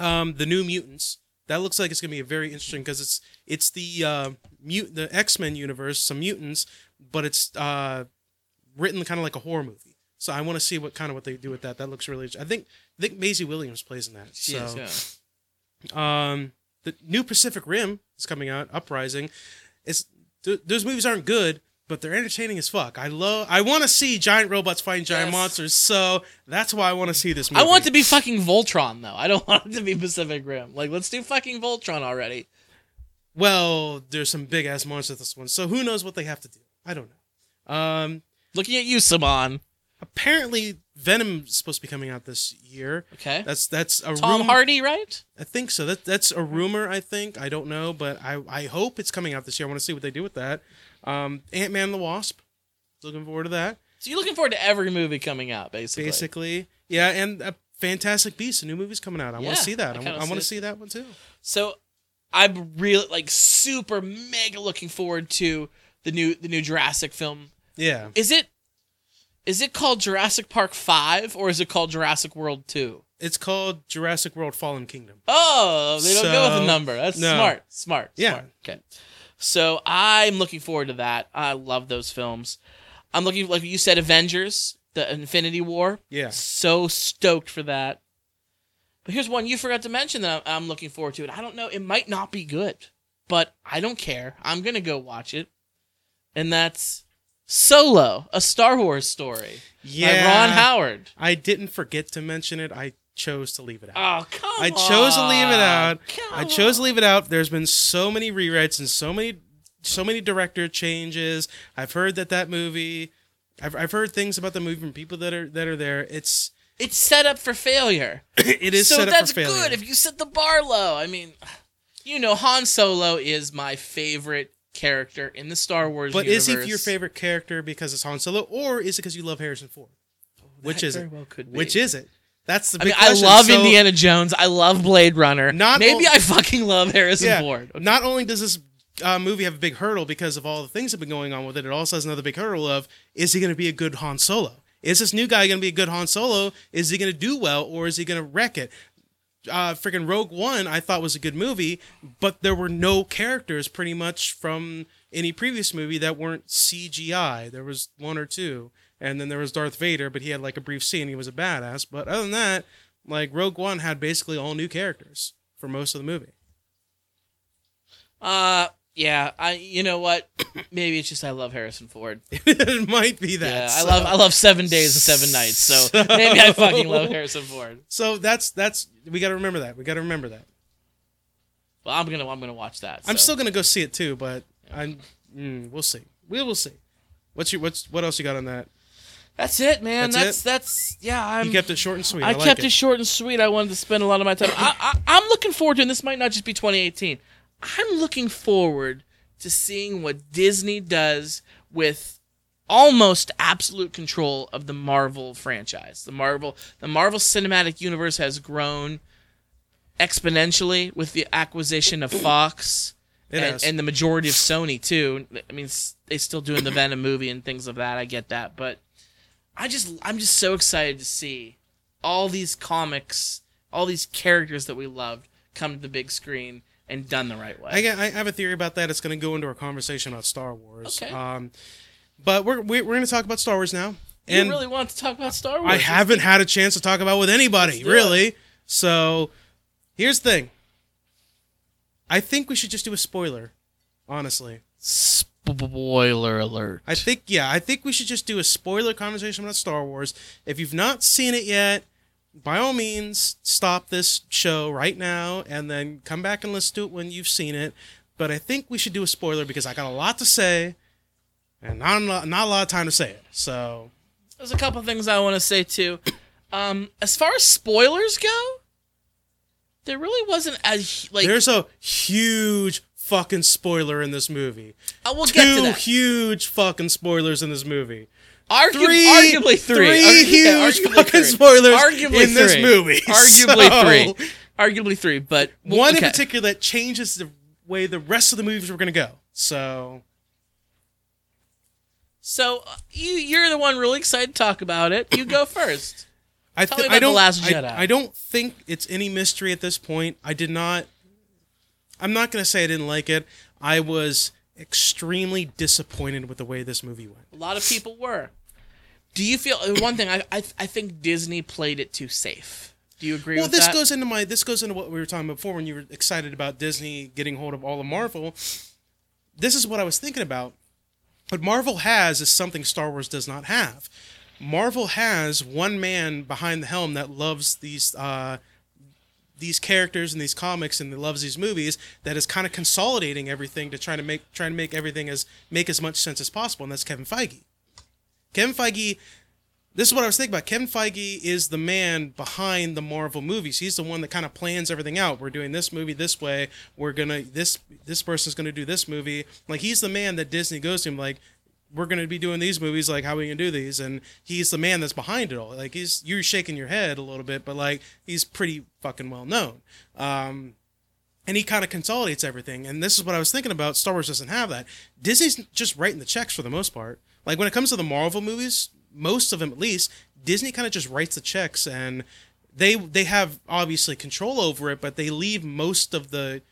um, the New Mutants. That looks like it's gonna be a very interesting because it's it's the uh, mute the X Men universe, some mutants, but it's uh, written kind of like a horror movie. So I want to see what kind of what they do with that. That looks really. I think I think Maisie Williams plays in that. So is, yeah. um, the new Pacific Rim is coming out. Uprising. It's th- those movies aren't good, but they're entertaining as fuck. I love. I want to see giant robots fighting giant Yes. monsters. So that's why I want to see this movie. I want to be fucking Voltron though. I don't want it to be Pacific Rim. Like let's do fucking Voltron already. Well, there's some big ass monsters this one, so who knows what they have to do? I don't know. Um, Looking at you, Saban. Apparently Venom's supposed to be coming out this year. Okay. That's that's a Tom rumor. Hardy, right? I think so. That that's a rumor. I think I don't know, but I I hope it's coming out this year. I want to see what they do with that. Um, Ant Man the Wasp. Looking forward to that. So you're looking forward to every movie coming out, basically. Basically, yeah, and uh, Fantastic Beasts, a new movie's coming out. I Yeah, want to see that. I I, kinda want to see see that one too. So I'm really like super mega looking forward to the new the new Jurassic film. Yeah, Is it is it called Jurassic Park 5 or is it called Jurassic World 2? it's called Jurassic World: Fallen Kingdom. Oh, they don't go with a number. That's no. smart. Smart. Yeah. Smart. Okay. So I'm looking forward to that. I love those films. I'm looking like you said Avengers, the Infinity War. Yeah. So stoked for that. But here's one you forgot to mention that I'm looking forward to. It. I don't know. It might not be good, but I don't care. I'm gonna go watch it, and that's Solo, a Star Wars story Yeah, by Ron Howard. I didn't forget to mention it. I chose to leave it out. Oh come on. I chose to leave it out. Come I chose to leave it out. There's been so many rewrites and so many, so many director changes. I've heard that that movie. I've, I've heard things about the movie from people that are that are there. It's It's set up for failure. it is so set up that's for failure. good if you set the bar low. I mean, you know, Han Solo is my favorite character in the Star Wars but universe. is he your favorite character because it's Han Solo, or is it because you love Harrison Ford? Which is it? well. Which is it? That's the. I Big mean, I love So, Indiana Jones. I love Blade Runner. Not Maybe o- I fucking love Harrison Yeah. Ford. Okay. Not only does this uh, movie have a big hurdle because of all the things that have been going on with it. It also has another big hurdle of is he going to be a good Han Solo? Is this new guy going to be a good Han Solo? Is he going to do well or is he going to wreck it? Uh, freaking Rogue One, I thought was a good movie, but there were no characters pretty much from any previous movie that weren't CGI. There was one or two, and then there was Darth Vader, but he had like a brief scene. He was a badass, but other than that, like Rogue One had basically all new characters for most of the movie. Uh, yeah. I. You know what? Maybe it's just I love Harrison Ford. it might be that. Yeah, I love I love Seven Days and Seven Nights. So, So- maybe I fucking love Harrison Ford. So that's that's we got to remember that. We got to remember that. Well, I'm gonna I'm gonna watch that. I'm still gonna go see it too, but I'm mm, we'll see. We will see. What's your what's what else you got on that? That's it, man. That's That's that's, yeah. I'm, you kept it short and sweet. I, I, like kept it. it. short and sweet. I wanted to spend a lot of my time. I, I, I'm looking forward to, and this might not just be 2018. I'm looking forward to seeing what Disney does with almost absolute control of the Marvel franchise. The Marvel, the Marvel Cinematic Universe has grown exponentially with the acquisition of Fox. And, and the majority of Sony too. I mean, they still doing the Venom movie and things of that. I get that, but I just I'm just so excited to see all these comics, all these characters that we loved come to the big screen and done the right way. I, I have a theory about that. It's going to go into our conversation about Star Wars. Okay. Um, but we're we're, we're going to talk about Star Wars now. you And really want to talk about Star Wars? I haven't had a chance to talk about it with anybody do it. really. So here's the thing. I think we should just do a spoiler. Honestly, Spoiler alert. I think yeah, I think we should just do a spoiler conversation about Star Wars. If you've not seen it yet, by all means, stop this show right now and then come back and listen to it when you've seen it. But I think we should do a spoiler because I got a lot to say, and not a not a lot of time to say it. So There's a couple things I want to say too. Um, as far as spoilers go, there really wasn't as like. there's a huge fucking spoiler in this movie. I will get to Two that. huge fucking spoilers in this movie. Argu- Three, arguably three. three Argu- huge arguably fucking three. spoilers Arguably in this movie. Arguably So- three. Arguably three, but well, one okay. in particular that changes the way the rest of the movies were going to go. So So uh, you you're the one really excited to talk about it. You go first. I, me I don't. I- I, don't think it's any mystery at this point. I did not. I'm not going to say I didn't like it. I was extremely disappointed with the way this movie went. A lot of people were. Do you feel uh, one thing? I I, I think Disney played it too safe. Do you agree Well, with this that? goes into my. This goes into what we were talking about before when you were excited about Disney getting hold of all of Marvel. This is what I was thinking about. What Marvel has is something Star Wars does not have. Marvel has one man behind the helm that loves these uh, these characters and these comics and loves these movies that is kind of consolidating everything to try to make trying to make everything as make as much sense as possible, and that's Kevin Feige. Kevin Feige this is what I was thinking about. Kevin Feige is the man behind the Marvel movies. He's the one that kind of plans everything out. We're doing this movie this way. We're gonna this this person's gonna do this movie. Like he's the man that Disney goes to him like we're gonna be doing these movies. Like how are we gonna do these? And he's the man that's behind it all. Like he's you're shaking your head a little bit, but like he's pretty fucking well known. Um, and he kind of consolidates everything. And this is what I was thinking about. Star Wars doesn't have that. Disney's just writing the checks for the most part. Like when it comes to the Marvel movies, most of them at least, Disney kind of just writes the checks and they they have obviously control over it, but they leave most of the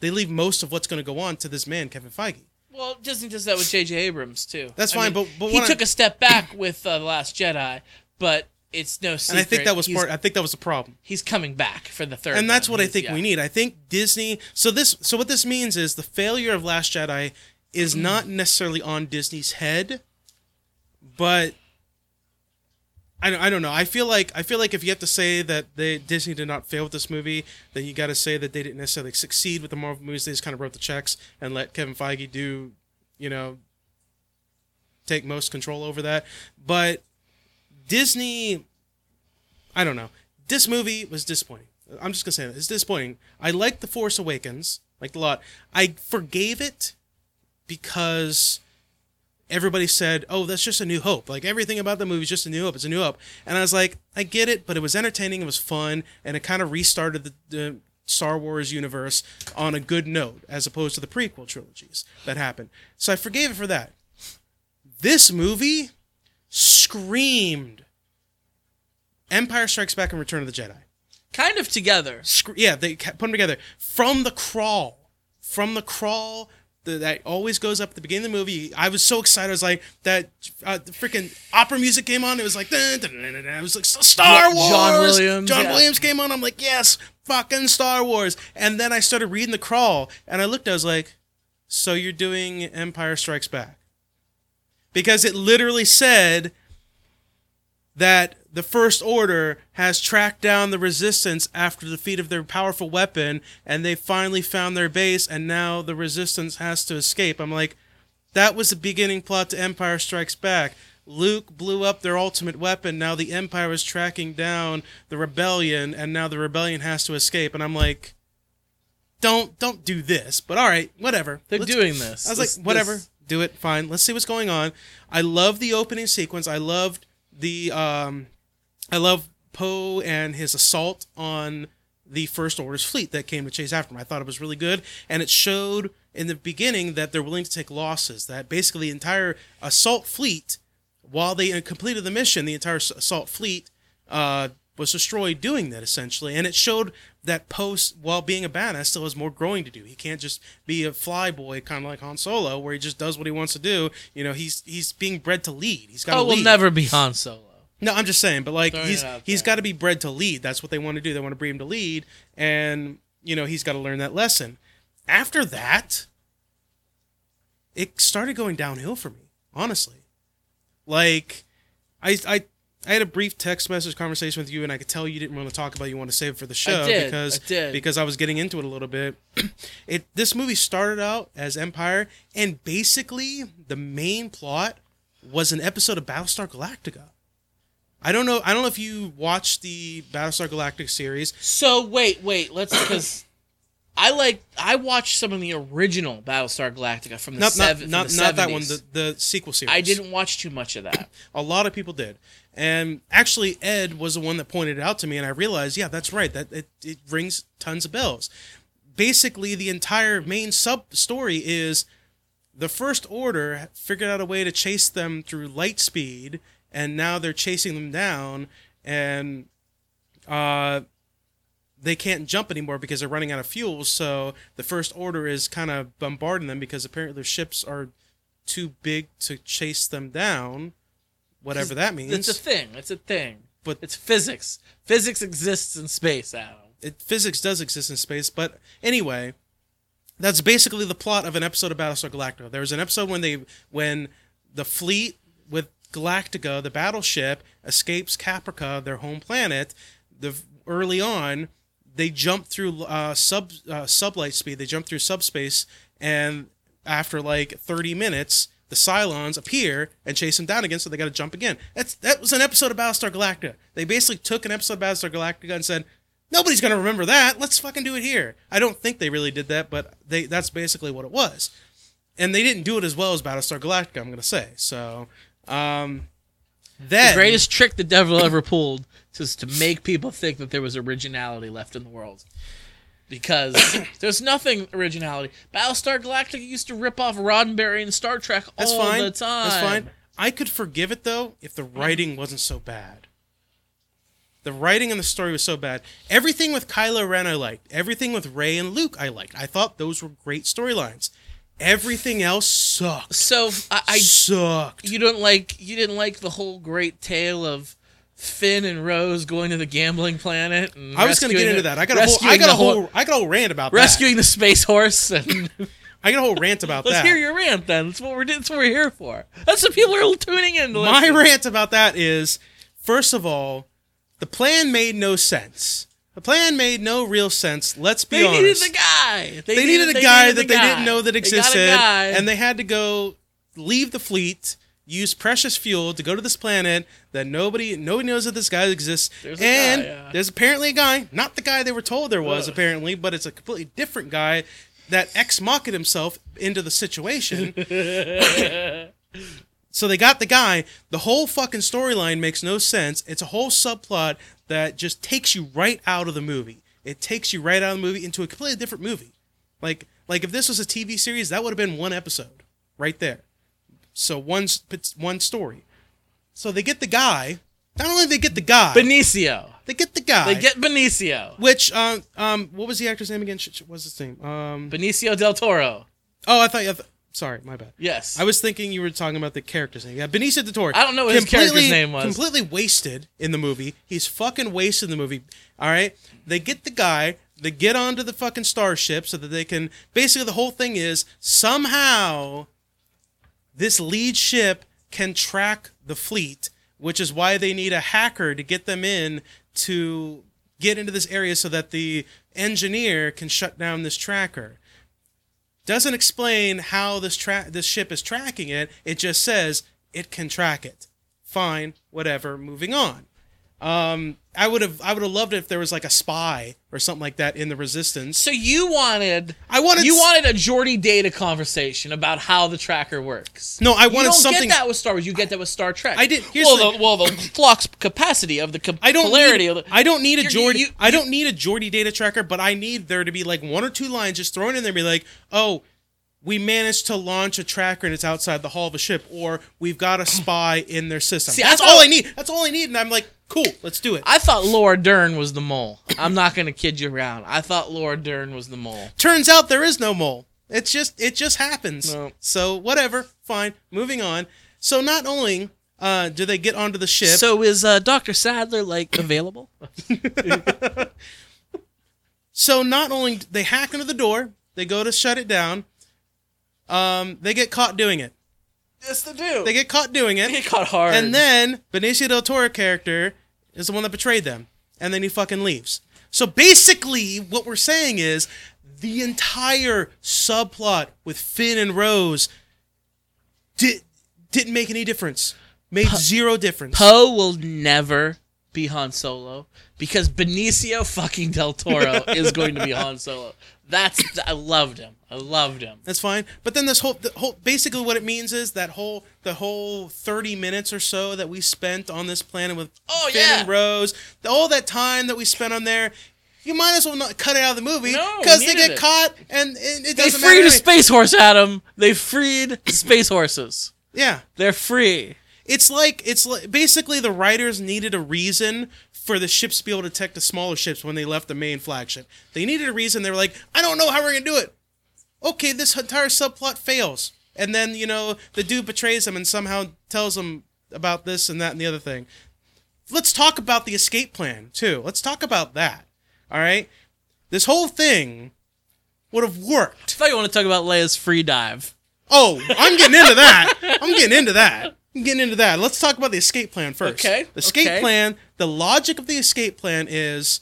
they leave most of what's going to go on to this man Kevin Feige. well, Disney does that with J.J. Abrams too. That's I fine, mean, but- but he took a step back with uh, the Last Jedi, but it's no secret. And I think that was he's, part I think that was the problem. He's coming back for the third, and that's one. what I think yeah. we need. I think Disney. So this, so what this means is the failure of Last Jedi is not necessarily on Disney's head, but I don't, I don't know. I feel like I feel like if you have to say that they Disney did not fail with this movie, then you got to say that they didn't necessarily succeed with the Marvel movies. They just kind of wrote the checks and let Kevin Feige do, you know, take most control over that. But Disney, I don't know. This movie was disappointing. I'm just gonna say that it's disappointing. I liked The Force Awakens, liked a lot. I forgave it because everybody said, "Oh, that's just a New Hope." Like everything about the movie is just a New Hope. It's a New Hope, and I was like, I get it, but it was entertaining. It was fun, and it kind of restarted the, the Star Wars universe on a good note, as opposed to the prequel trilogies that happened. So I forgave it for that. This movie screamed Empire Strikes Back and Return of the Jedi. Kind of together. Scr- yeah, they put them together from the crawl, from the crawl the, that always goes up at the beginning of the movie. I was so excited. I was like that. Uh, the freaking opera music came on. It was like, dun, dun, dun, dun, was like Star Wars. John Williams, John yeah. Williams came on. I'm like, yes, fucking Star Wars. And then I started reading the crawl, and I looked. I was like, so you're doing Empire Strikes Back? Because it literally said that the First Order has tracked down the Resistance after the defeat of their powerful weapon, and they finally found their base, and now the Resistance has to escape. I'm like, that was the beginning plot to Empire Strikes Back. Luke blew up their ultimate weapon. Now the Empire is tracking down the rebellion, and now the rebellion has to escape. And I'm like, don't don't do this. But all right, whatever. They're Let's- doing this. I was This- like, whatever, this- do it, fine. Let's see what's going on. I love the opening sequence. I loved the um, I love Poe and his assault on the First Order's fleet that came to chase after him. I thought it was really good, and it showed in the beginning that they're willing to take losses. That basically the entire assault fleet, while they uh, completed the mission, the entire assault fleet uh, was destroyed doing that essentially, and it showed that Poe, while being a badass, still has more growing to do. He can't just be a fly boy, kind of like Han Solo, where he just does what he wants to do. You know, he's he's being bred to lead. He's got to Oh, will lead. never be Han Solo. No, I'm just saying, but like Throwing he's he's got to be bred to lead. That's what they want to do. They want to breed him to lead, and you know he's got to learn that lesson. After that, it started going downhill for me, honestly. Like, I I I had a brief text message conversation with you, and I could tell you didn't want to talk about. it, You want to save it for the show did, because I did. because I was getting into it a little bit. it this movie started out as Empire, and basically the main plot was an episode of Battlestar Galactica. I don't know. I don't know if you watched the Battlestar Galactica series. So wait, wait. Let's because I like I watched some of the original Battlestar Galactica from the Not not seven, not, from the not that one. The the sequel series. I didn't watch too much of that. A lot of people did, and actually Ed was the one that pointed it out to me, and I realized, yeah, that's right. That it, it rings tons of bells. Basically, the entire main sub story is the First Order figured out a way to chase them through light speed, and now they're chasing them down, and uh, they can't jump anymore because they're running out of fuel. So the First Order is kind of bombarding them because apparently their ships are too big to chase them down, whatever that means. It's a thing. It's a thing. But- it's physics. Physics exists in space, Adam. it, physics does exist in space, but anyway, that's basically the plot of an episode of Battlestar Galactica. There was an episode when they when the fleet with Galactica, the battleship, escapes Caprica, their home planet. The early on, they jump through uh, sub uh, sublight speed. They jump through subspace, and after like thirty minutes. The Cylons appear and chase them down again, so they got to jump again. That's that was an episode of Battlestar Galactica. They basically took an episode of Battlestar Galactica and said, Nobody's gonna remember that. Let's fucking do it here. I don't think they really did that, but they that's basically what it was. And they didn't do it as well as Battlestar Galactica, I'm gonna say. So um then The greatest trick the devil ever pulled was to make people think that there was originality left in the world. Because there's nothing originality. Battlestar Galactica used to rip off Roddenberry and Star Trek that's all fine. the time. That's fine. I could forgive it though if the writing wasn't so bad. The writing and the story was so bad. Everything with Kylo Ren I liked. Everything with Rey and Luke I liked. I thought those were great storylines. Everything else sucked. So I, I sucked. you don't like you didn't like the whole great tale of Finn and Rose going to the gambling planet. And I was going to get into the- that. I got a whole, I got a the whole, I got a whole rant about that. rescuing the space horse. And I got a whole rant about let's that. hear your rant. Then that's what we're that's what we're here for. That's what people are tuning in. To My listen. rant about that is, first of all, the plan made no sense. The plan made no real sense. Let's be They needed honest. the guy. they needed a guy needed that the they didn't know that They a existed, guy. and they had to go leave the fleet, use precious fuel to go to this planet that nobody nobody knows that this guy exists. There's a and guy, yeah. there's apparently a guy, not the guy they were told there was Ugh. apparently, but it's a completely different guy that ex mocked himself into the situation. So they got the guy. The whole fucking storyline makes no sense. It's a whole subplot that just takes you right out of the movie. it takes you right out of the movie into a completely different movie. Like like if this was a TV series, that would have been one episode right there. So one one story. So they get the guy. Not only they get the guy, Benicio. they get the guy. They get Benicio. which um um what was the actor's name again? Sh- What's his name? Um Benicio del Toro. oh I thought you. Sorry, my bad. Yes. I was thinking you were talking about the character's name. Yeah, Benicio del Toro. I don't know what his character's name was. Completely wasted in the movie. He's fucking wasted in the movie. All right. They get the guy. They get onto the fucking starship so that they can. Basically, the whole thing is somehow this lead ship can track the fleet, which is why they need a hacker to get them in to get into this area so that the engineer can shut down this tracker doesn't explain how this tra- this ship is tracking it. It just says it can track it. Fine, whatever. Moving on. Um, I would have I would have loved it if there was like a spy or something like that in the Resistance. so you wanted I wanted you wanted a Geordi Data conversation about how the tracker works. No, I You wanted don't something. get that with Star Wars. You get that with Star Trek. I did- here's well, the- the, well, the flux capacity of the I don't polarity need, of the. I don't need a You're- Geordi. you- I don't need a Geordi data tracker, but I need there to be like one or two lines just thrown in there, and be like, oh, we managed to launch a tracker and it's outside the hull of a ship, or we've got a spy in their system. See, That's thought- all I need. That's all I need, and I'm like, cool, let's do it. I thought Laura Dern was the mole. I'm not gonna kid you around. I thought Laura Dern was the mole. Turns out there is no mole. It's just it just happens. No. So whatever, fine. Moving on. So not only uh, do they get onto the ship, So is uh, Doctor Sadler like available? so not only they hack into the door, they go to shut it down. Um, they get caught doing it. Yes, they do. They get caught doing They it, caught hard. and then Benicio del Toro character is the one that betrayed them, and then he fucking leaves. So basically, what we're saying is the entire subplot with Finn and Rose did didn't make any difference. Made zero difference. Poe will never be Han Solo because Benicio fucking del Toro is going to be Han Solo. That's I loved him. I loved him. That's fine. But then this whole, the whole, basically what it means is that whole, the whole thirty minutes or so that we spent on this planet with Oh, Finn yeah. and Rose, all that time that we spent on there, you might as well not cut it out of the movie No, because they get it. caught and it, it They doesn't freed matter. a space horse, Adam. They freed space horses. yeah, They're free. it's like it's like basically the writers needed a reason for the ships to be able to detect the smaller ships when they left the main flagship. They needed a reason. They were like, I don't know how we're gonna do it. Okay, this entire subplot fails, and then you know the dude betrays them and somehow tells them about this and that and the other thing. Let's talk about the escape plan too. Let's talk about that. All right, this whole thing would have worked. I thought you want to talk about Leia's free dive. Oh, I'm getting into that. I'm getting into that. Getting into that. Let's talk about the escape plan first. Okay, The escape okay. plan, the logic of the escape plan is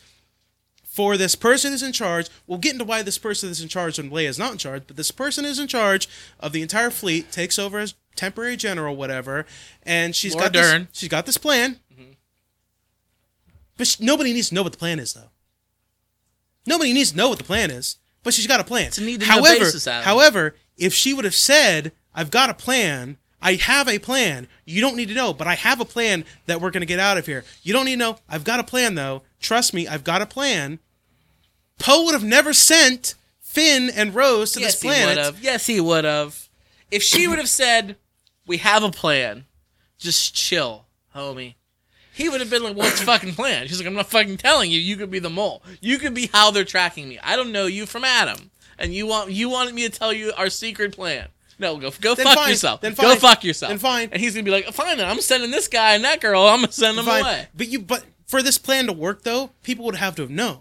for this person who's in charge. We'll get into why this person is in charge and Leia is not in charge, but this person is in charge of the entire fleet, takes over as temporary general, whatever, and she's Laura got this, she's got this plan. But sh nobody needs to know what the plan is, though. Nobody needs to know what the plan is, but she's got a plan. It's a need to however, basis, however, if she would have said, "I've got a plan," I have a plan. You don't need to know, but I have a plan that we're going to get out of here. You don't need to know. I've got a plan, though. Trust me, I've got a plan. Poe would have never sent Finn and Rose to yes, this he would planet. have. Yes, he would have. If she would have said, "We have a plan, just chill, homie," he would have been like, "What's the fucking plan?" She's like, "I'm not fucking telling you. You could be the mole. You could be how they're tracking me. I don't know you from Adam, and you want you wanted me to tell you our secret plan." No, go go Then fuck fine. yourself. Then Go fuck yourself. Then fine. And he's gonna be like, "Fine, then I'm sending this guy and that girl. I'm gonna send them Fine. away." But you, but for this plan to work, though, people would have to have known.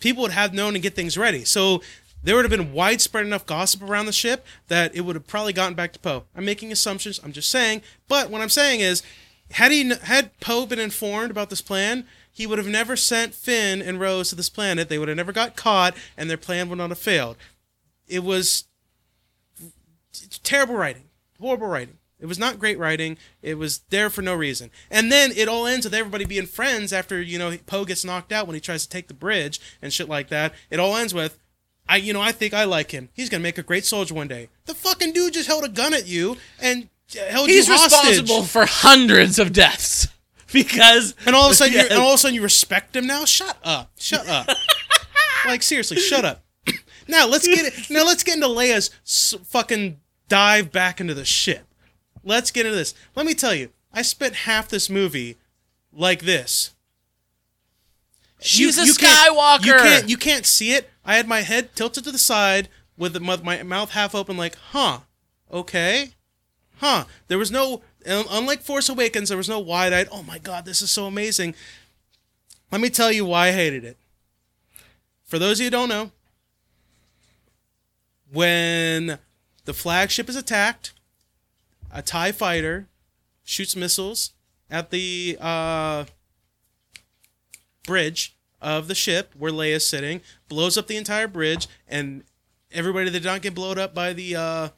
People would have known and get things ready. So there would have been widespread enough gossip around the ship that it would have probably gotten back to Poe. I'm making assumptions. I'm just saying. But what I'm saying is, had he had Poe been informed about this plan, he would have never sent Finn and Rose to this planet. They would have never got caught, and their plan would not have failed. It was terrible writing, horrible writing. It was not great writing. It was there for no reason. And then it all ends with everybody being friends after, you know, Poe gets knocked out when he tries to take the bridge and shit like that. It all ends with, I, you know, I think I like him. He's going to make a great soldier one day. The fucking dude just held a gun at you and uh, held He's you hostage. He's responsible for hundreds of deaths because And all of a sudden, Yes. you and all of a sudden, you respect him now. Shut up! Shut up! like seriously, shut up. now let's get it. Now let's get into Leia's fucking dive back into the ship. Let's get into this. Let me tell you, I spent half this movie like this. she's a can't- Skywalker. You can't. You can't see it. I had my head tilted to the side with the, my, my mouth half open, like, huh, okay, huh. There was no, unlike Force Awakens, there was no wide-eyed. Oh my god, this is so amazing. Let me tell you why I hated it. For those of you who don't know, when the flagship is attacked, a Tie fighter shoots missiles at the uh, bridge of the ship where Leia's sitting, blows up the entire bridge, and everybody that did not get blown up by the uh,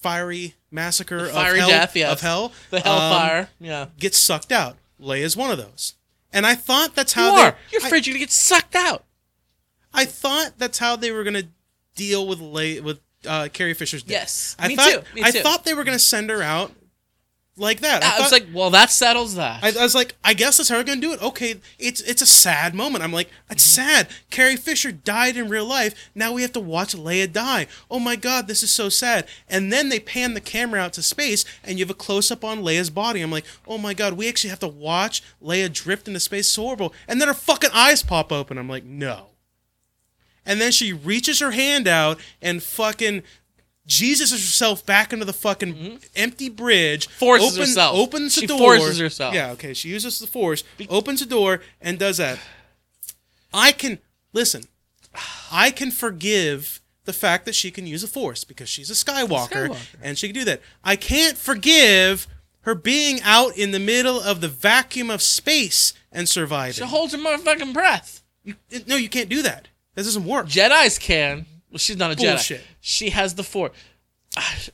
fiery massacre fiery of hell, death, yes. of hell, the um, Hellfire. yeah. gets sucked out. Leia's one of those, and I thought that's You how are. they. You're I- afraid you're gonna get sucked out. I thought that's how they were gonna deal with Leia with uh, Carrie Fisher's death. Yes, I me thought, too, me I too. thought they were gonna send her out like that. I, was thought- like, well, that settles that. I, I was like, I guess that's how we're gonna do it. Okay, it's it's a sad moment. I'm like, it's Mm-hmm. sad. Carrie Fisher died in real life. Now we have to watch Leia die. Oh my god, this is so sad. And then they pan the camera out to space, and you have a close up on Leia's body. I'm like, oh my god, we actually have to watch Leia drift into space. So horrible. And then her fucking eyes pop open. I'm like, no. And then she reaches her hand out and fucking Jesus herself back into the fucking empty bridge. Mm-hmm. Forces open- herself. Opens the She door. forces herself. Yeah, okay. She uses the force, opens the door, and does that. I can listen. I can forgive the fact that she can use a force because she's a Skywalker, Skywalker. and she can do that. I can't forgive her being out in the middle of the vacuum of space and surviving. she holds her motherfucking breath. You- no, you can't do that. That doesn't work. Jedi's can. Well, she's not a Bullshit. Jedi. She has the Force.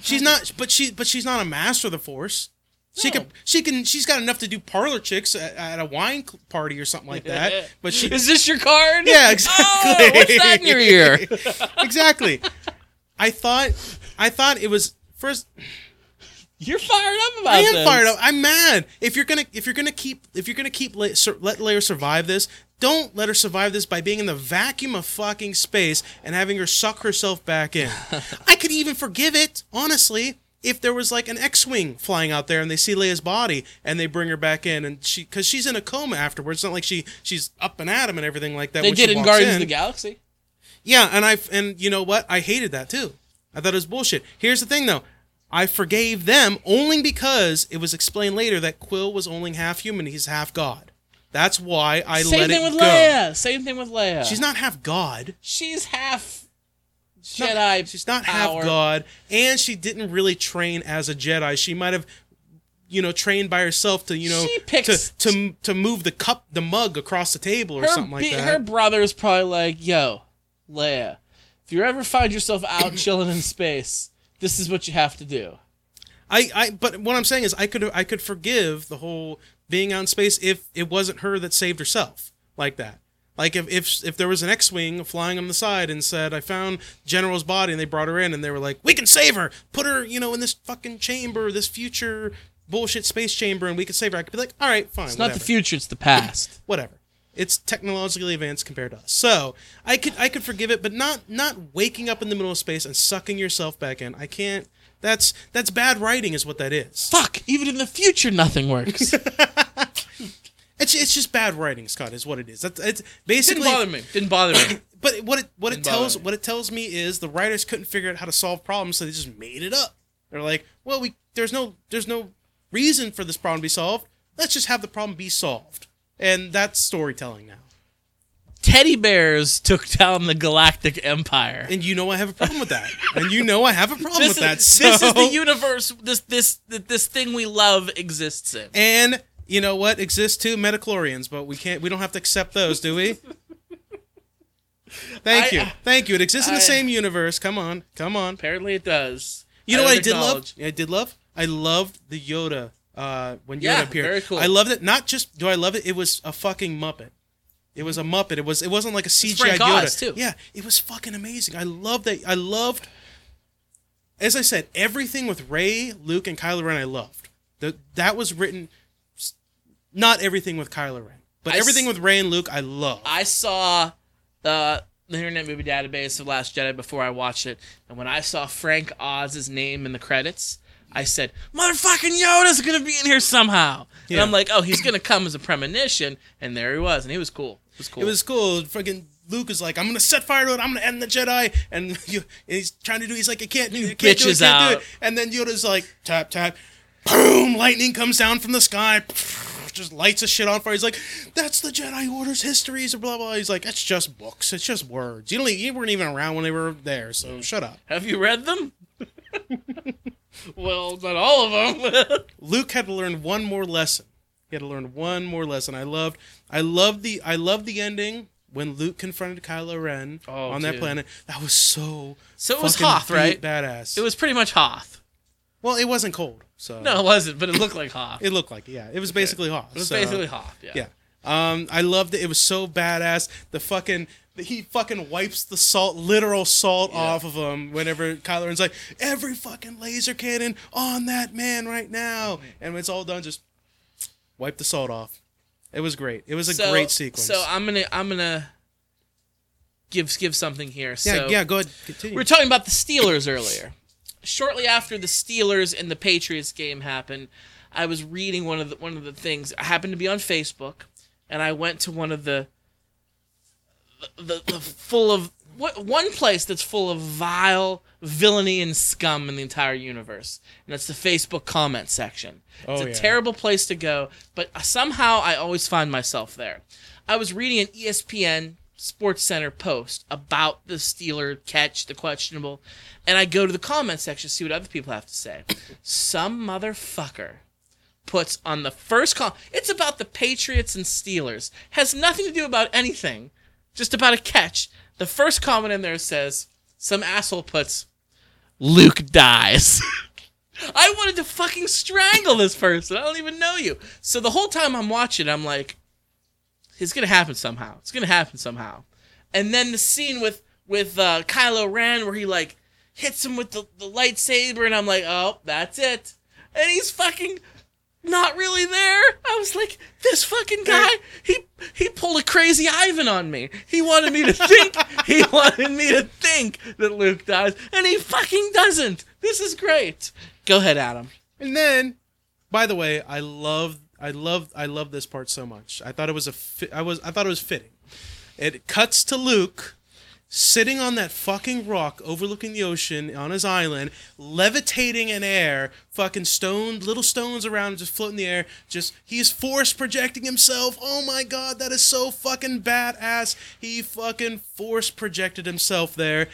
She's not, but she, but she's not a master of the force. She No. can, she can, she's got enough to do parlor chicks at, at a wine party or something like that. But she, Is this your card? yeah, exactly. Oh, what's that in your ear? exactly. I thought, I thought it was first. You're fired up about it. I am this. fired up. I'm mad. If you're gonna, if you're gonna keep, if you're gonna keep, let Leia survive this. Don't let her survive this by being in the vacuum of fucking space and having her suck herself back in. I could even forgive it, honestly, if there was like an X-wing flying out there and they see Leia's body and they bring her back in and she, because she's in a coma afterwards. It's not like she she's up and at 'em and everything like that. They did in Guardians in. of the Galaxy. Yeah, and I and you know what? I hated that too. I thought it was bullshit. Here's the thing though. I forgave them only because it was explained later that Quill was only half human, he's half god. That's why I Same let thing with. Leia. Same thing with Leia. She's not half god. She's half not- Jedi. She's not power. half god, and she didn't really train as a Jedi. She might have you know trained by herself to you know picks- to to to move the cup the mug across the table or something like be- that. her brother's probably like, "Yo, Leia, if you ever find yourself out chilling in space, this is what you have to do." I, I but what I'm saying is I could I could forgive the whole being out in space if it wasn't her that saved herself like that. Like if if if there was an X-wing flying on the side and said I found General's body and they brought her in and they were like we can save her, put her you know in this fucking chamber, this future bullshit space chamber, and we can save her. I could be like, all right, fine, It's not the future; it's the past. whatever. It's technologically advanced compared to us. So I could I could forgive it, but not not waking up in the middle of space and sucking yourself back in. I can't. That's that's bad writing, is what that is. Fuck! Even in the future, nothing works. It's it's just bad writing, Scott, is what it is. That's it's basically Didn't bother me. Didn't bother me. But what it what it Didn't bother tells me. what it tells me is the writers couldn't figure out how to solve problems, so they just made it up. They're like, well, we there's no there's no reason for this problem to be solved. Let's just have the problem be solved, and that's storytelling now. Teddy bears took down the Galactic Empire. And you know I have a problem with that. And you know I have a problem with is, that. this is so- the universe. This this this thing we love exists in. And you know what exists too? midi-chlorians, but we can't. We don't have to accept those, do we? Thank I- you, thank you. It exists in the same universe. Come on, come on. Apparently, it does. You know what I did love? I did love. I loved the Yoda uh, when Yoda Yeah, appeared. very cool. I loved it. Not just do I love it. It was a fucking Muppet. It was a Muppet. It was. It wasn't like a CGI Frank Yoda. Oz, too. Yeah, it was fucking amazing. I loved that. I loved. As I said, everything with Rey, Luke, and Kylo Ren, I loved. The, that was written Not everything with Kylo Ren, but I everything s- with Rey and Luke, I love. I saw uh, the Internet Movie Database of Last Jedi before I watched it, and when I saw Frank Oz's name in the credits, I said, "Motherfucking Yoda's gonna be in here somehow." Yeah. And I'm like, "Oh, he's gonna come as a premonition," and there he was, and he was cool. It was cool. It was cool. Fucking Luke is like, I'm gonna set fire to it. I'm gonna end the Jedi, and, you, and he's trying to do. He's like, I can't do. I can't do it. Can't do out. it. And then Yoda's like, tap tap, boom! Lightning comes down from the sky, just lights the shit on fire. He's like, that's the Jedi Order's histories, or blah blah. He's like, it's just books. It's just words. You don't. You weren't even around when they were there, so shut up. Have you read them? well, not all of them. Luke had to learn one more lesson. He had to learn one more lesson. I loved, I loved the, I loved the ending when Luke confronted Kylo Ren Oh, on that dude. planet. That was so. So it was Hoth, right? Badass. it was pretty much Hoth. Well, it wasn't cold, so No, it wasn't, but it looked like Hoth. it looked like yeah. It was basically Hoth. It was so- basically Hoth. Yeah. yeah. Um, I loved it. It was so badass. The fucking he fucking wipes the salt, literal salt, off of him whenever Kylo Ren's like, every fucking laser cannon on that man right now, and when it's all done, just wipe the salt off. It was great. It was a So- great sequence. So I'm gonna I'm gonna give give something here. yeah, So yeah. Go ahead. Continue. we were talking about the Steelers earlier. Shortly after the Steelers and the Patriots game happened, I was reading one of the one of the things. I happened to be on Facebook, and I went to one of the the, the, the full of what one place that's full of vile villainy and scum in the entire universe, and that's the Facebook comment section. It's Oh, a yeah. terrible place to go, but somehow I always find myself there. I was reading an ESPN Sports Center post about the Steeler catch, the questionable, and I go to the comment section to see what other people have to say. Some motherfucker puts on the first call. It's about the Patriots and Steelers. Has nothing to do about anything. Just about a catch. The first comment in there says some asshole puts Luke dies. I wanted to fucking strangle this person. I don't even know you. So the whole time I'm watching, I'm like, it's gonna happen somehow. It's gonna happen somehow. And then the scene with with uh, Kylo Ren where he like hits him with the, the lightsaber, and I'm like, oh, that's it. And he's fucking not really there. I was like, this fucking guy, he he pulled a crazy Ivan on me. He wanted me to think, he wanted me to think that Luke dies, and he fucking doesn't. This is great. Go ahead, Adam. And then, by the way, I love, I love, I love this part so much. I thought it was a, fi- I was, I thought it was fitting. It cuts to Luke sitting on that fucking rock overlooking the ocean on his island, levitating in air, fucking stone, little stones around him just floating in the air. Just he's force projecting himself. Oh my god, that is so fucking badass. He fucking force projected himself there,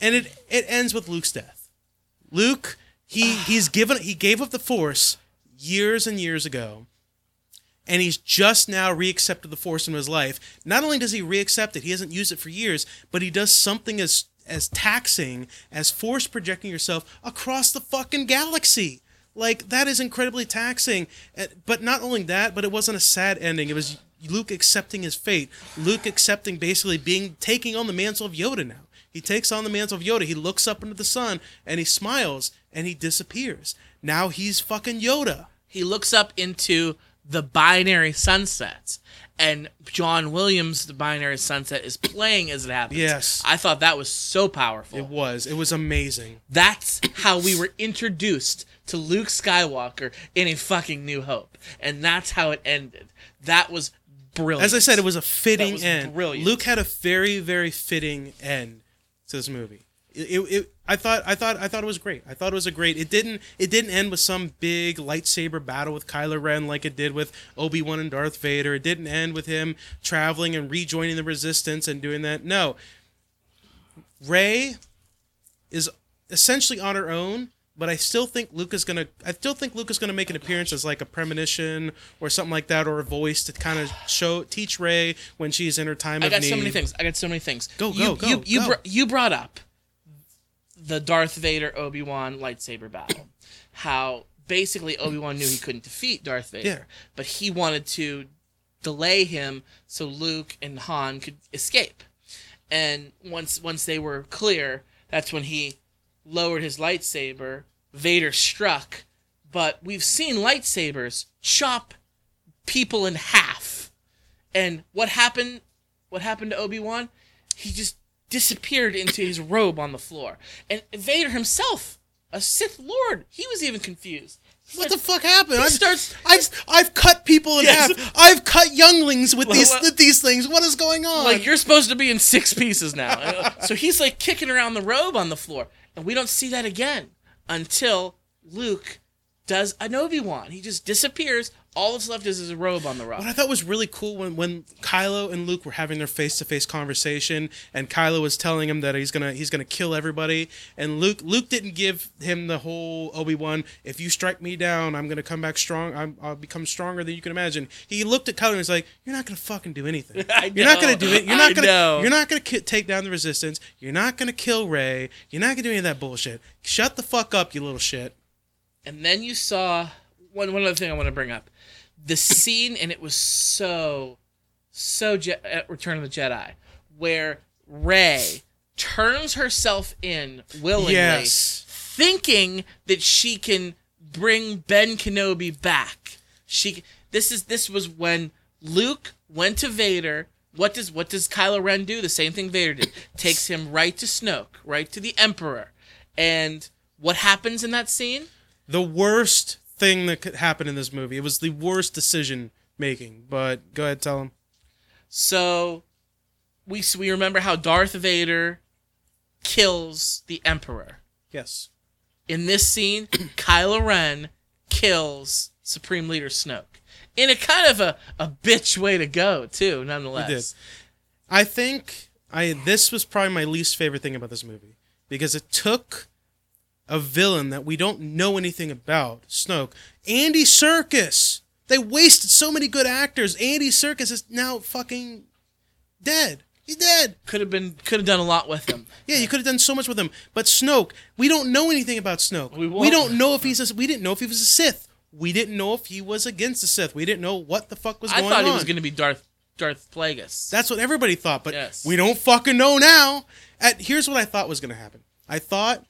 and it it ends with Luke's death. Luke, he he's given he gave up the force years and years ago. And he's just now reaccepted the force in his life. Not only does he reaccept it, he hasn't used it for years, but he does something as as taxing as force projecting yourself across the fucking galaxy. Like that is incredibly taxing. But not only that, but it wasn't a sad ending. It was Luke accepting his fate. Luke accepting basically being taking on the mantle of Yoda now. He takes on the mantle of Yoda. He looks up into the sun and he smiles and he disappears. Now he's fucking Yoda. He looks up into the binary sunsets, and John Williams, the binary sunset, is playing as it happens. Yes. I thought that was so powerful. It was. It was amazing. That's how we were introduced to Luke Skywalker in a fucking New Hope, and that's how it ended. That was brilliant. As I said, it was a fitting was end. brilliant. Luke had a very, very fitting end to this movie. It, it, I thought, I thought, I thought it was great. I thought it was a great. It didn't, it didn't end with some big lightsaber battle with Kylo Ren like it did with Obi Wan and Darth Vader. It didn't end with him traveling and rejoining the Resistance and doing that. No, Rey is essentially on her own, but I still think Luke is gonna. I still think Luke is gonna make an appearance as like a premonition or something like that, or a voice to kind of show teach Rey when she's in her time I got need. so many things. I got so many things. Go, you, go, go, You you, go. br- you brought up the Darth Vader Obi Wan lightsaber battle. How basically Obi Wan knew he couldn't defeat Darth Vader, Yeah. but he wanted to delay him so Luke and Han could escape. And once once they were clear, that's when he lowered his lightsaber. Vader struck, but we've seen lightsabers chop people in half. And what happened? What happened to Obi Wan? He just disappeared into his robe on the floor. And Vader himself, a Sith Lord, he was even confused. What the fuck happened? I've, starts- I've I've cut people in Yes. half. I've cut younglings with Well, these well- with these things. What is going on? Like you're supposed to be in six pieces now. So he's like kicking around the robe on the floor, and we don't see that again until Luke does an Obi Wan. He just disappears. All that's left is his robe on the rock. What I thought was really cool when, when Kylo and Luke were having their face to face conversation, and Kylo was telling him that he's gonna he's gonna kill everybody, and Luke Luke didn't give him the whole Obi Wan. If you strike me down, I'm gonna come back strong. I'm, I'll become stronger than you can imagine. He looked at Kylo and was like, "You're not gonna fucking do anything. I You're not gonna do it. You're not I gonna know. you're not gonna ki- take down the Resistance. You're not gonna kill Rey. You're not gonna do any of that bullshit. Shut the fuck up, you little shit." And then you saw one one other thing I want to bring up, the scene, and it was so, so Je- at Return of the Jedi, where Rey turns herself in willingly, Yes. thinking that she can bring Ben Kenobi back. She this is this was when Luke went to Vader. What does what does Kylo Ren do? The same thing Vader did. Takes him right to Snoke, right to the Emperor. And what happens in that scene? the worst thing that could happen in this movie. It was the worst decision making. But go ahead, tell him. So we we remember how Darth Vader kills the Emperor. Yes. In this scene, Kylo Ren kills Supreme Leader Snoke. In a kind of a, a bitch way to go, too, nonetheless. I think I this was probably my least favorite thing about this movie because it took a villain that we don't know anything about, Snoke, Andy Serkis. They wasted so many good actors. Andy Serkis is now fucking dead. He's dead. Could have been could have done a lot with him. Yeah, you could have done so much with him. But Snoke, we don't know anything about Snoke. We We, don't know if he's a, we didn't know if he was a Sith. We didn't know if he was against the Sith. We didn't know what the fuck was I going thought on. he was going to be Darth Darth Plagueis. That's what everybody thought, but Yes. we don't fucking know now. At here's what I thought was going to happen. I thought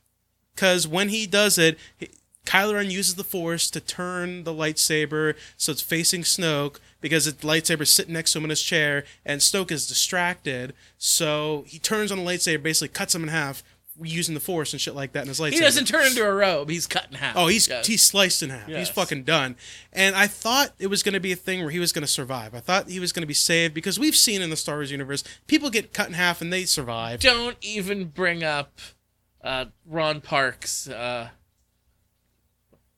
because when he does it, he, Kylo Ren uses the Force to turn the lightsaber so it's facing Snoke because the lightsaber's sitting next to him in his chair, and Snoke is distracted. So he turns on the lightsaber, basically cuts him in half using the Force and shit like that in his lightsaber. he doesn't turn into a robe. He's cut in half. Oh, he's Yes. he's sliced in half. Yes. He's fucking done. And I thought it was going to be a thing where he was going to survive. I thought he was going to be saved because we've seen in the Star Wars universe people get cut in half and they survive. Don't even bring up uh, Ron Parks, uh,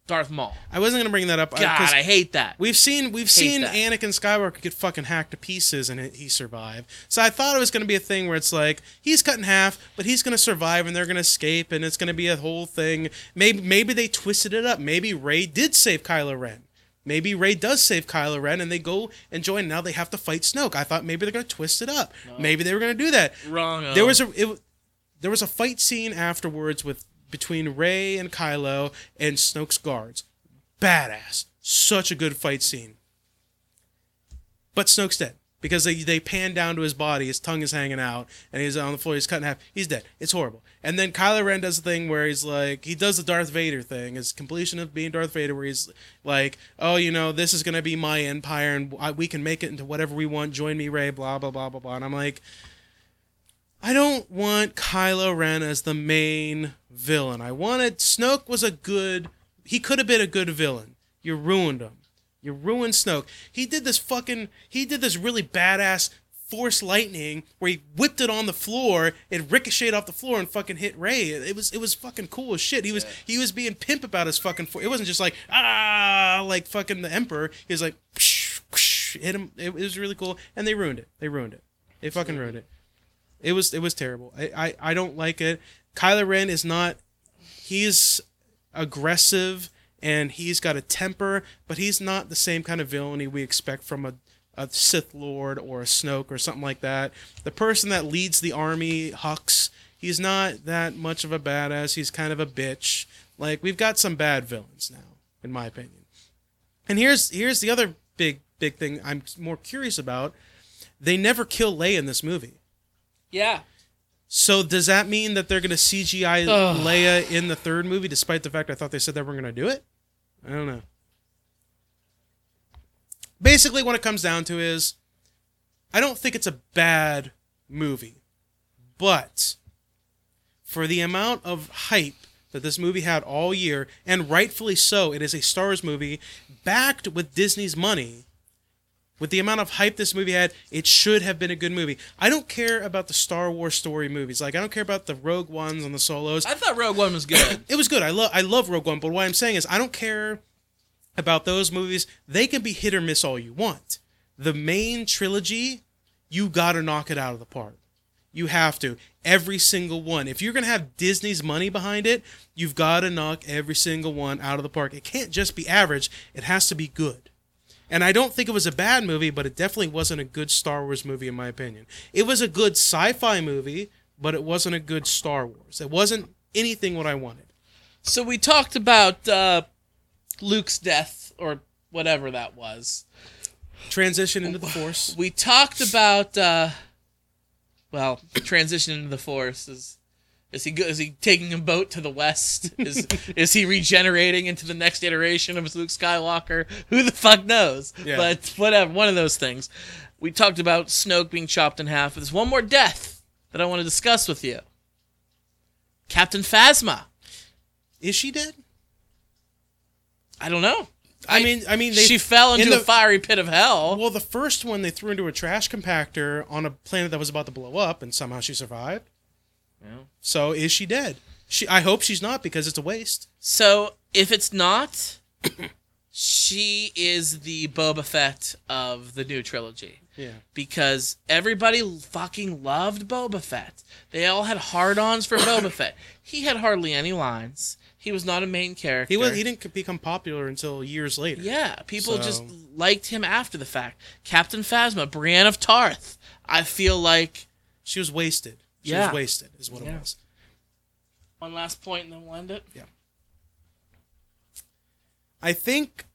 Darth Maul. I wasn't going to bring that up. uh, God, I hate that. We've seen we've seen that. Anakin Skywalker get fucking hacked to pieces and he survived. So I thought it was going to be a thing where it's like he's cut in half, but he's going to survive and they're going to escape and it's going to be a whole thing. Maybe maybe they twisted it up. Maybe Rey did save Kylo Ren. Maybe Rey does save Kylo Ren and they go and join. Now they have to fight Snoke. I thought maybe they're going to twist it up. Maybe they were going to do that. Wrong. There was a it, there was a fight scene afterwards with between Rey and Kylo and Snoke's guards. Badass. Such a good fight scene. But Snoke's dead because they they pan down to his body, his tongue is hanging out, and he's on the floor. He's cut in half. He's dead. It's horrible. And then Kylo Ren does the thing where he's like, he does the Darth Vader thing, his completion of being Darth Vader, where he's like, oh, you know, this is gonna be my empire, and we can make it into whatever we want. Join me, Rey. Blah blah blah blah blah. And I'm like. I don't want Kylo Ren as the main villain. I wanted Snoke was a good. He could have been a good villain. You ruined him. You ruined Snoke. He did this fucking. He did this really badass force lightning where he whipped it on the floor. It ricocheted off the floor and fucking hit Rey. It, was it was fucking cool as shit. He was he was being pimp about his fucking. For- it wasn't just like ah like fucking the Emperor. He was like whoosh, whoosh, hit him. It, it was really cool, and they ruined it. They ruined it. They fucking ruined it. It was it was terrible. I, I, I don't like it. Kylo Ren is not he's aggressive and he's got a temper, but he's not the same kind of villainy we expect from a, a Sith Lord or a Snoke or something like that. The person that leads the army, Hux, he's not that much of a badass. He's kind of a bitch. Like we've got some bad villains now, in my opinion. And here's here's the other big big thing I'm more curious about. They never kill Leia in this movie. Yeah. So does that mean that they're going to CGI Ugh. Leia in the third movie, despite the fact I thought they said they were going to do it? I don't know. basically what it comes down to is I don't think it's a bad movie. But for the amount of hype that this movie had all year, and rightfully so, it is a Star Wars movie backed with Disney's money. With the amount of hype this movie had, it should have been a good movie. I don't care about the Star Wars story movies. Like I don't care about the Rogue Ones and the Solos. I thought Rogue One was good. It was good. I love I love Rogue One, but what I'm saying is I don't care about those movies. They can be hit or miss all you want. The main trilogy, you got to knock it out of the park. You have to. Every single one. If you're going to have Disney's money behind it, you've got to knock every single one out of the park. It can't just be average, it has to be good. And I don't think it was a bad movie, but it definitely wasn't a good Star Wars movie, in my opinion. It was a good sci fi movie, but it wasn't a good Star Wars. It wasn't anything what I wanted. so we talked about uh, Luke's death or whatever that was. Transition into the Force. We talked about uh, well, transition into the Force is. Is he go- is he taking a boat to the west? Is is he regenerating into the next iteration of Luke Skywalker? Who the fuck knows? Yeah. But whatever, one of those things. We talked about Snoke being chopped in half. There's one more death that I want to discuss with you. Captain Phasma. Is she dead? I don't know. I, mean, I mean, they, she fell into in a the- fiery pit of hell. Well, the first one they threw into a trash compactor on a planet that was about to blow up, and somehow she survived. Yeah. So is she dead? She. I hope she's not because it's a waste. So if it's not, she is the Boba Fett of the new trilogy. Yeah. Because everybody fucking loved Boba Fett. They all had hard-ons for Boba Fett. He had hardly any lines. He was not a main character. He was. He didn't become popular until years later. Yeah, people So- just liked him after the fact. Captain Phasma, Brienne of Tarth. I feel like She was wasted. She Yeah. was wasted. Is what Yeah. it was. one last point and then we'll end it. Yeah. I think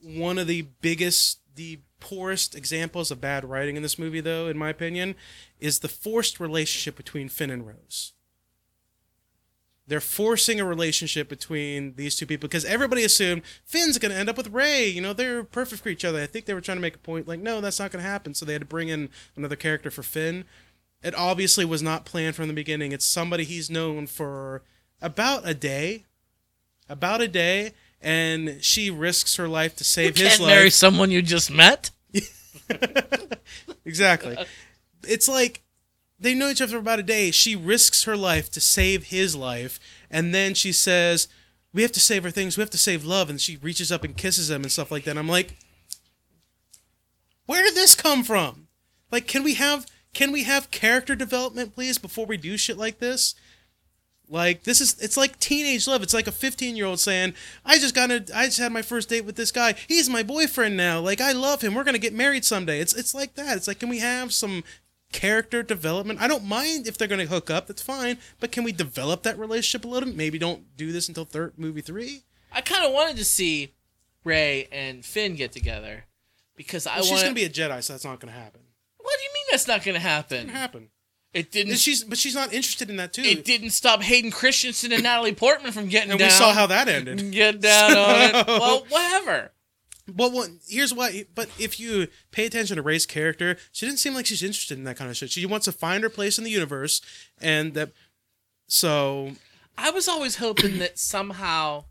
one of the biggest, the poorest examples of bad writing in this movie, though, in my opinion, is the forced relationship between Finn and Rose. They're forcing a relationship between these two people because everybody assumed Finn's going to end up with Rey. You know, they're perfect for each other. I think they were trying to make a point like, no, that's not going to happen. So they had to bring in another character for Finn. It obviously was not planned from the beginning. It's somebody he's known for about a day, about a day, and she risks her life to save You his life. marry someone you just met. exactly. It's like they know each other for about a day. She risks her life to save his life, and then she says, "We have to save our things. We have to save love." And she reaches up and kisses him and stuff like that. I'm like, where did this come from? Like, can we have can we have character development, please, before we do shit like this? Like this is it's like teenage love. It's like a 15 year old saying, "I just got to I just had my first date with this guy. He's my boyfriend now. Like I love him. We're gonna get married someday." It's it's like that. It's like can we have some character development? I don't mind if they're gonna hook up. That's fine. But can we develop that relationship a little? bit? Maybe don't do this until third movie three. I kind of wanted to see Rey and Finn get together because I Well, she's gonna be a Jedi, so that's not gonna happen. What do you mean that's not going to It happen? can happen. It didn't. And she's but she's not interested in that too. it didn't stop Hayden Christensen and Natalie Portman from getting and down. we saw how that ended. Get down on it. Well, whatever. Well, well, here's why. But if you pay attention to Rey's character, she didn't seem like she's interested in that kind of shit. She wants to find her place in the universe, and that. So I was always hoping that somehow,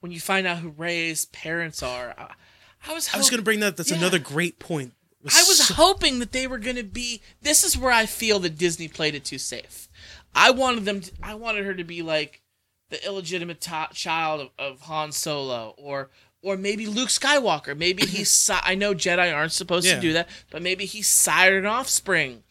when you find out who Rey's parents are, I, I was. I was going to bring that. That's Yeah. another great point. I was so- hoping that they were going to be. This is where I feel that Disney played it too safe. I wanted them. To, I wanted her to be like the illegitimate child of, of Han Solo, or or maybe Luke Skywalker. Maybe he's. si- I know Jedi aren't supposed Yeah. to do that, but maybe he sired an offspring.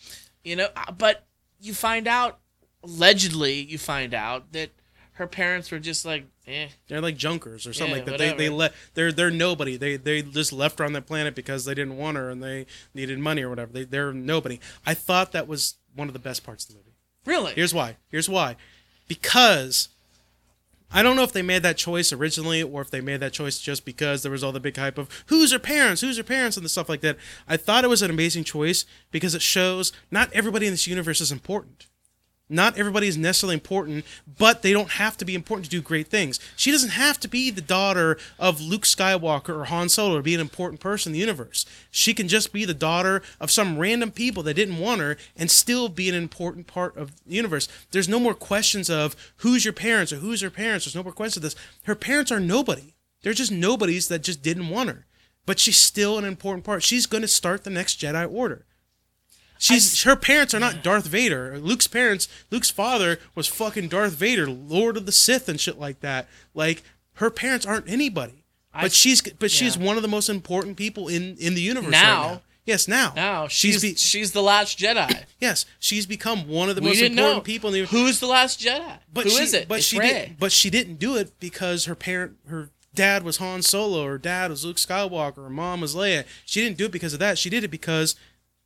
You know, uh, but you find out allegedly, you find out that her parents were just like, eh. they're like junkers or something Yeah, like that. They they let they're they're nobody. They they just left her on that planet because they didn't want her and they needed money or whatever. They they're nobody. I thought that was one of the best parts of the movie. Really? Here's why. Here's why. Because I don't know if they made that choice originally or if they made that choice just because there was all the big hype of who's her parents, who's her parents, and the stuff like that. I thought it was an amazing choice because it shows not everybody in this universe is important. Not everybody is necessarily important, but they don't have to be important to do great things. She doesn't have to be the daughter of Luke Skywalker or Han Solo or be an important person in the universe. She can just be the daughter of some random people that didn't want her and still be an important part of the universe. There's no more questions of who's your parents or who's her parents. There's no more questions of this. Her parents are nobody. They're just nobodies that just didn't want her. But she's still an important part. She's going to start the next Jedi Order. She's her parents are not Darth Vader. Luke's parents, Luke's father was fucking Darth Vader, Lord of the Sith and shit like that. Like her parents aren't anybody. But I- she's but she's one of the most important people in in the universe Now. right now. Yes, now. Now she's she's be, she's the last Jedi. yes, she's become one of the we most important know people in the universe. who's the last Jedi. but Who she, is it? But It's she Rey. did. But she didn't do it because her parent, her dad was Han Solo, her dad was Luke Skywalker, her mom was Leia. She didn't do it because of that. She did it because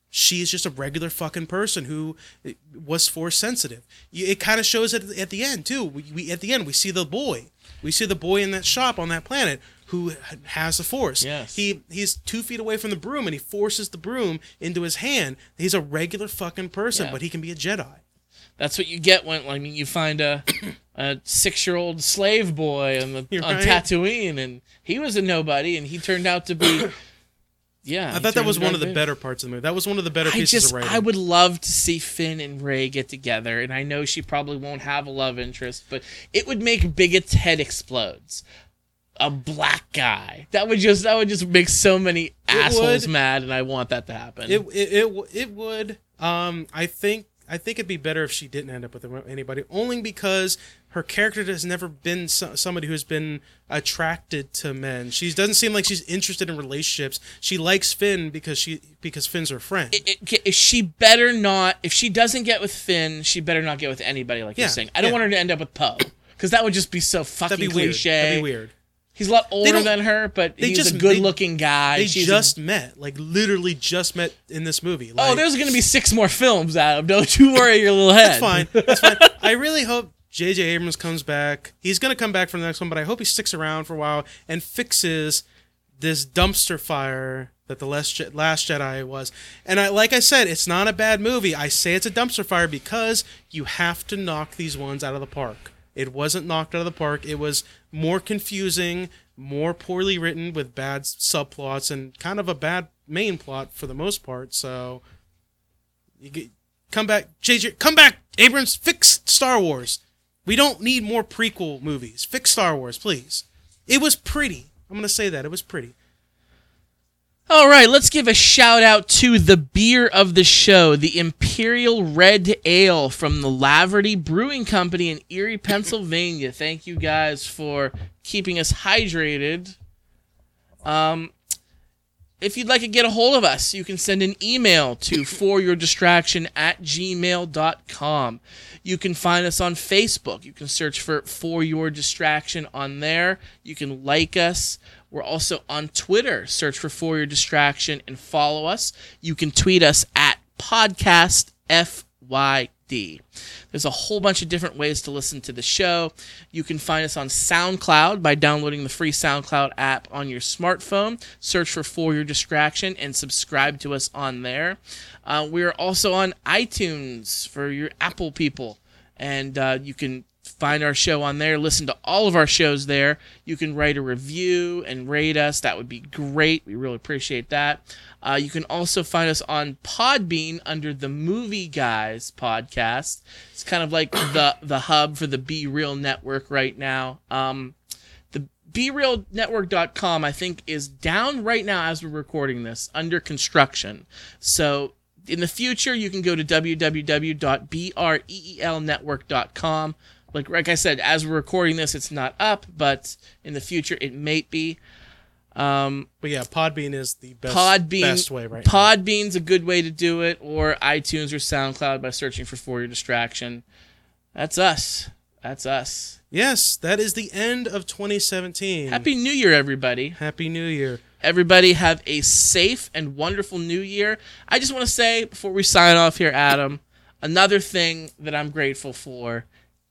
she's just a regular fucking person who eh, was force sensitive. It kind of shows it at the end too. We, we at the end we see the boy. We see the boy in that shop on that planet who has the force. Yes. He he's two feet away from the broom and he forces the broom into his hand. He's a regular fucking person, Yeah. but he can be a Jedi. That's what you get when I mean you find a a six year old slave boy on the You're on right. Tatooine, and he was a nobody, and he turned out to be. Yeah, I thought that was one of the better parts of the movie. That was one of the better I pieces just of writing. I would love to see Finn and Rey get together, and I know she probably won't have a love interest, but it would make Bigot's head explodes. A black guy that would just that would just make so many assholes would. mad, and I want that to happen. It it it, it would. Um, I think I think it'd be better if she didn't end up with anybody, only because her character has never been so, somebody who's been attracted to men. She doesn't seem like she's interested in relationships. She likes Finn because she because Finn's her friend. it, it, if she better not, if she doesn't get with Finn, she better not get with anybody. Like Yeah, you're saying, I don't yeah. want her to end up with Poe because that would just be so fucking That'd be weird. cliche. That'd be weird. He's a lot older than her, but they he's just- a good-looking guy. They She's a- just met, like literally just met in this movie. Oh, like, oh, there's gonna be six more films, Adam. Don't you worry your little head. That's fine. That's fine. I really hope J.J. Abrams comes back. He's going to come back for the next one, but I hope he sticks around for a while and fixes this dumpster fire that the Last, Je- Last Jedi was. And I, like I said, it's not a bad movie. I say it's a dumpster fire because you have to knock these ones out of the park. It wasn't knocked out of the park. It was more confusing, more poorly written with bad subplots, and kind of a bad main plot for the most part. So you get, come back, JJ, come back, Abrams, fix Star Wars. We don't need more prequel movies. Fix Star Wars, please. It was pretty. I'm gonna say that it was pretty. All right, let's give a shout out to the beer of the show, the Imperial Red Ale from the Lavery Brewing Company in Erie, Pennsylvania. Thank you guys for keeping us hydrated. Um, if you'd like to get a hold of us, you can send an email to foryourdistraction at gmail.com. You can find us on Facebook. You can search for For Your Distraction on there. You can like us. We're also on Twitter. Search for For Your Distraction and follow us. You can tweet us at Podcast FYD. There's a whole bunch of different ways to listen to the show. You can find us on SoundCloud by downloading the free SoundCloud app on your smartphone. Search for For Your Distraction and subscribe to us on there. Uh, we are also on iTunes for your Apple people, and uh, you can find our show on there. Listen to all of our shows there. You can write a review and rate us. That would be great. We really appreciate that. Uh, you can also find us on Podbean under the Movie Guys podcast. It's kind of like the the hub for the Be Real Network right now. Um, the BeRealNetwork.com, I think, is down right now as we're recording this, under construction. So in the future, you can go to www.berealnetwork.com. Like, like I said, as we're recording this, it's not up, but in the future, it may be. Um, But yeah, Podbean is the best Podbean, best way right now. Podbean's a good way to do it, or iTunes or SoundCloud by searching for For Your Distraction. That's us. That's us. Yes, that is the end of 2017. Happy New Year, everybody. Happy New Year. Everybody have a safe and wonderful new year. I just want to say before we sign off here, Adam, another thing that I'm grateful for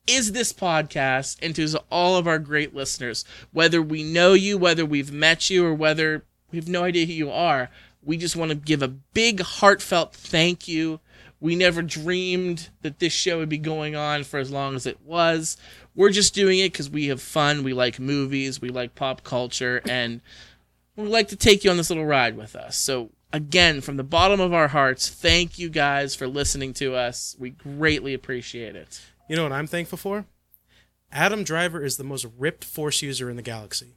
is this podcast and to all of our great listeners. Whether we know you, whether we've met you, or whether we have no idea who you are, we just want to give a big heartfelt thank you. We never dreamed that this show would be going on for as long as it was. We're just doing it because we have fun. We like movies. We like pop culture. And we'd like to take you on this little ride with us. So, again, from the bottom of our hearts, thank you guys for listening to us. We greatly appreciate it. You know what I'm thankful for? Adam Driver is the most ripped Force user in the galaxy.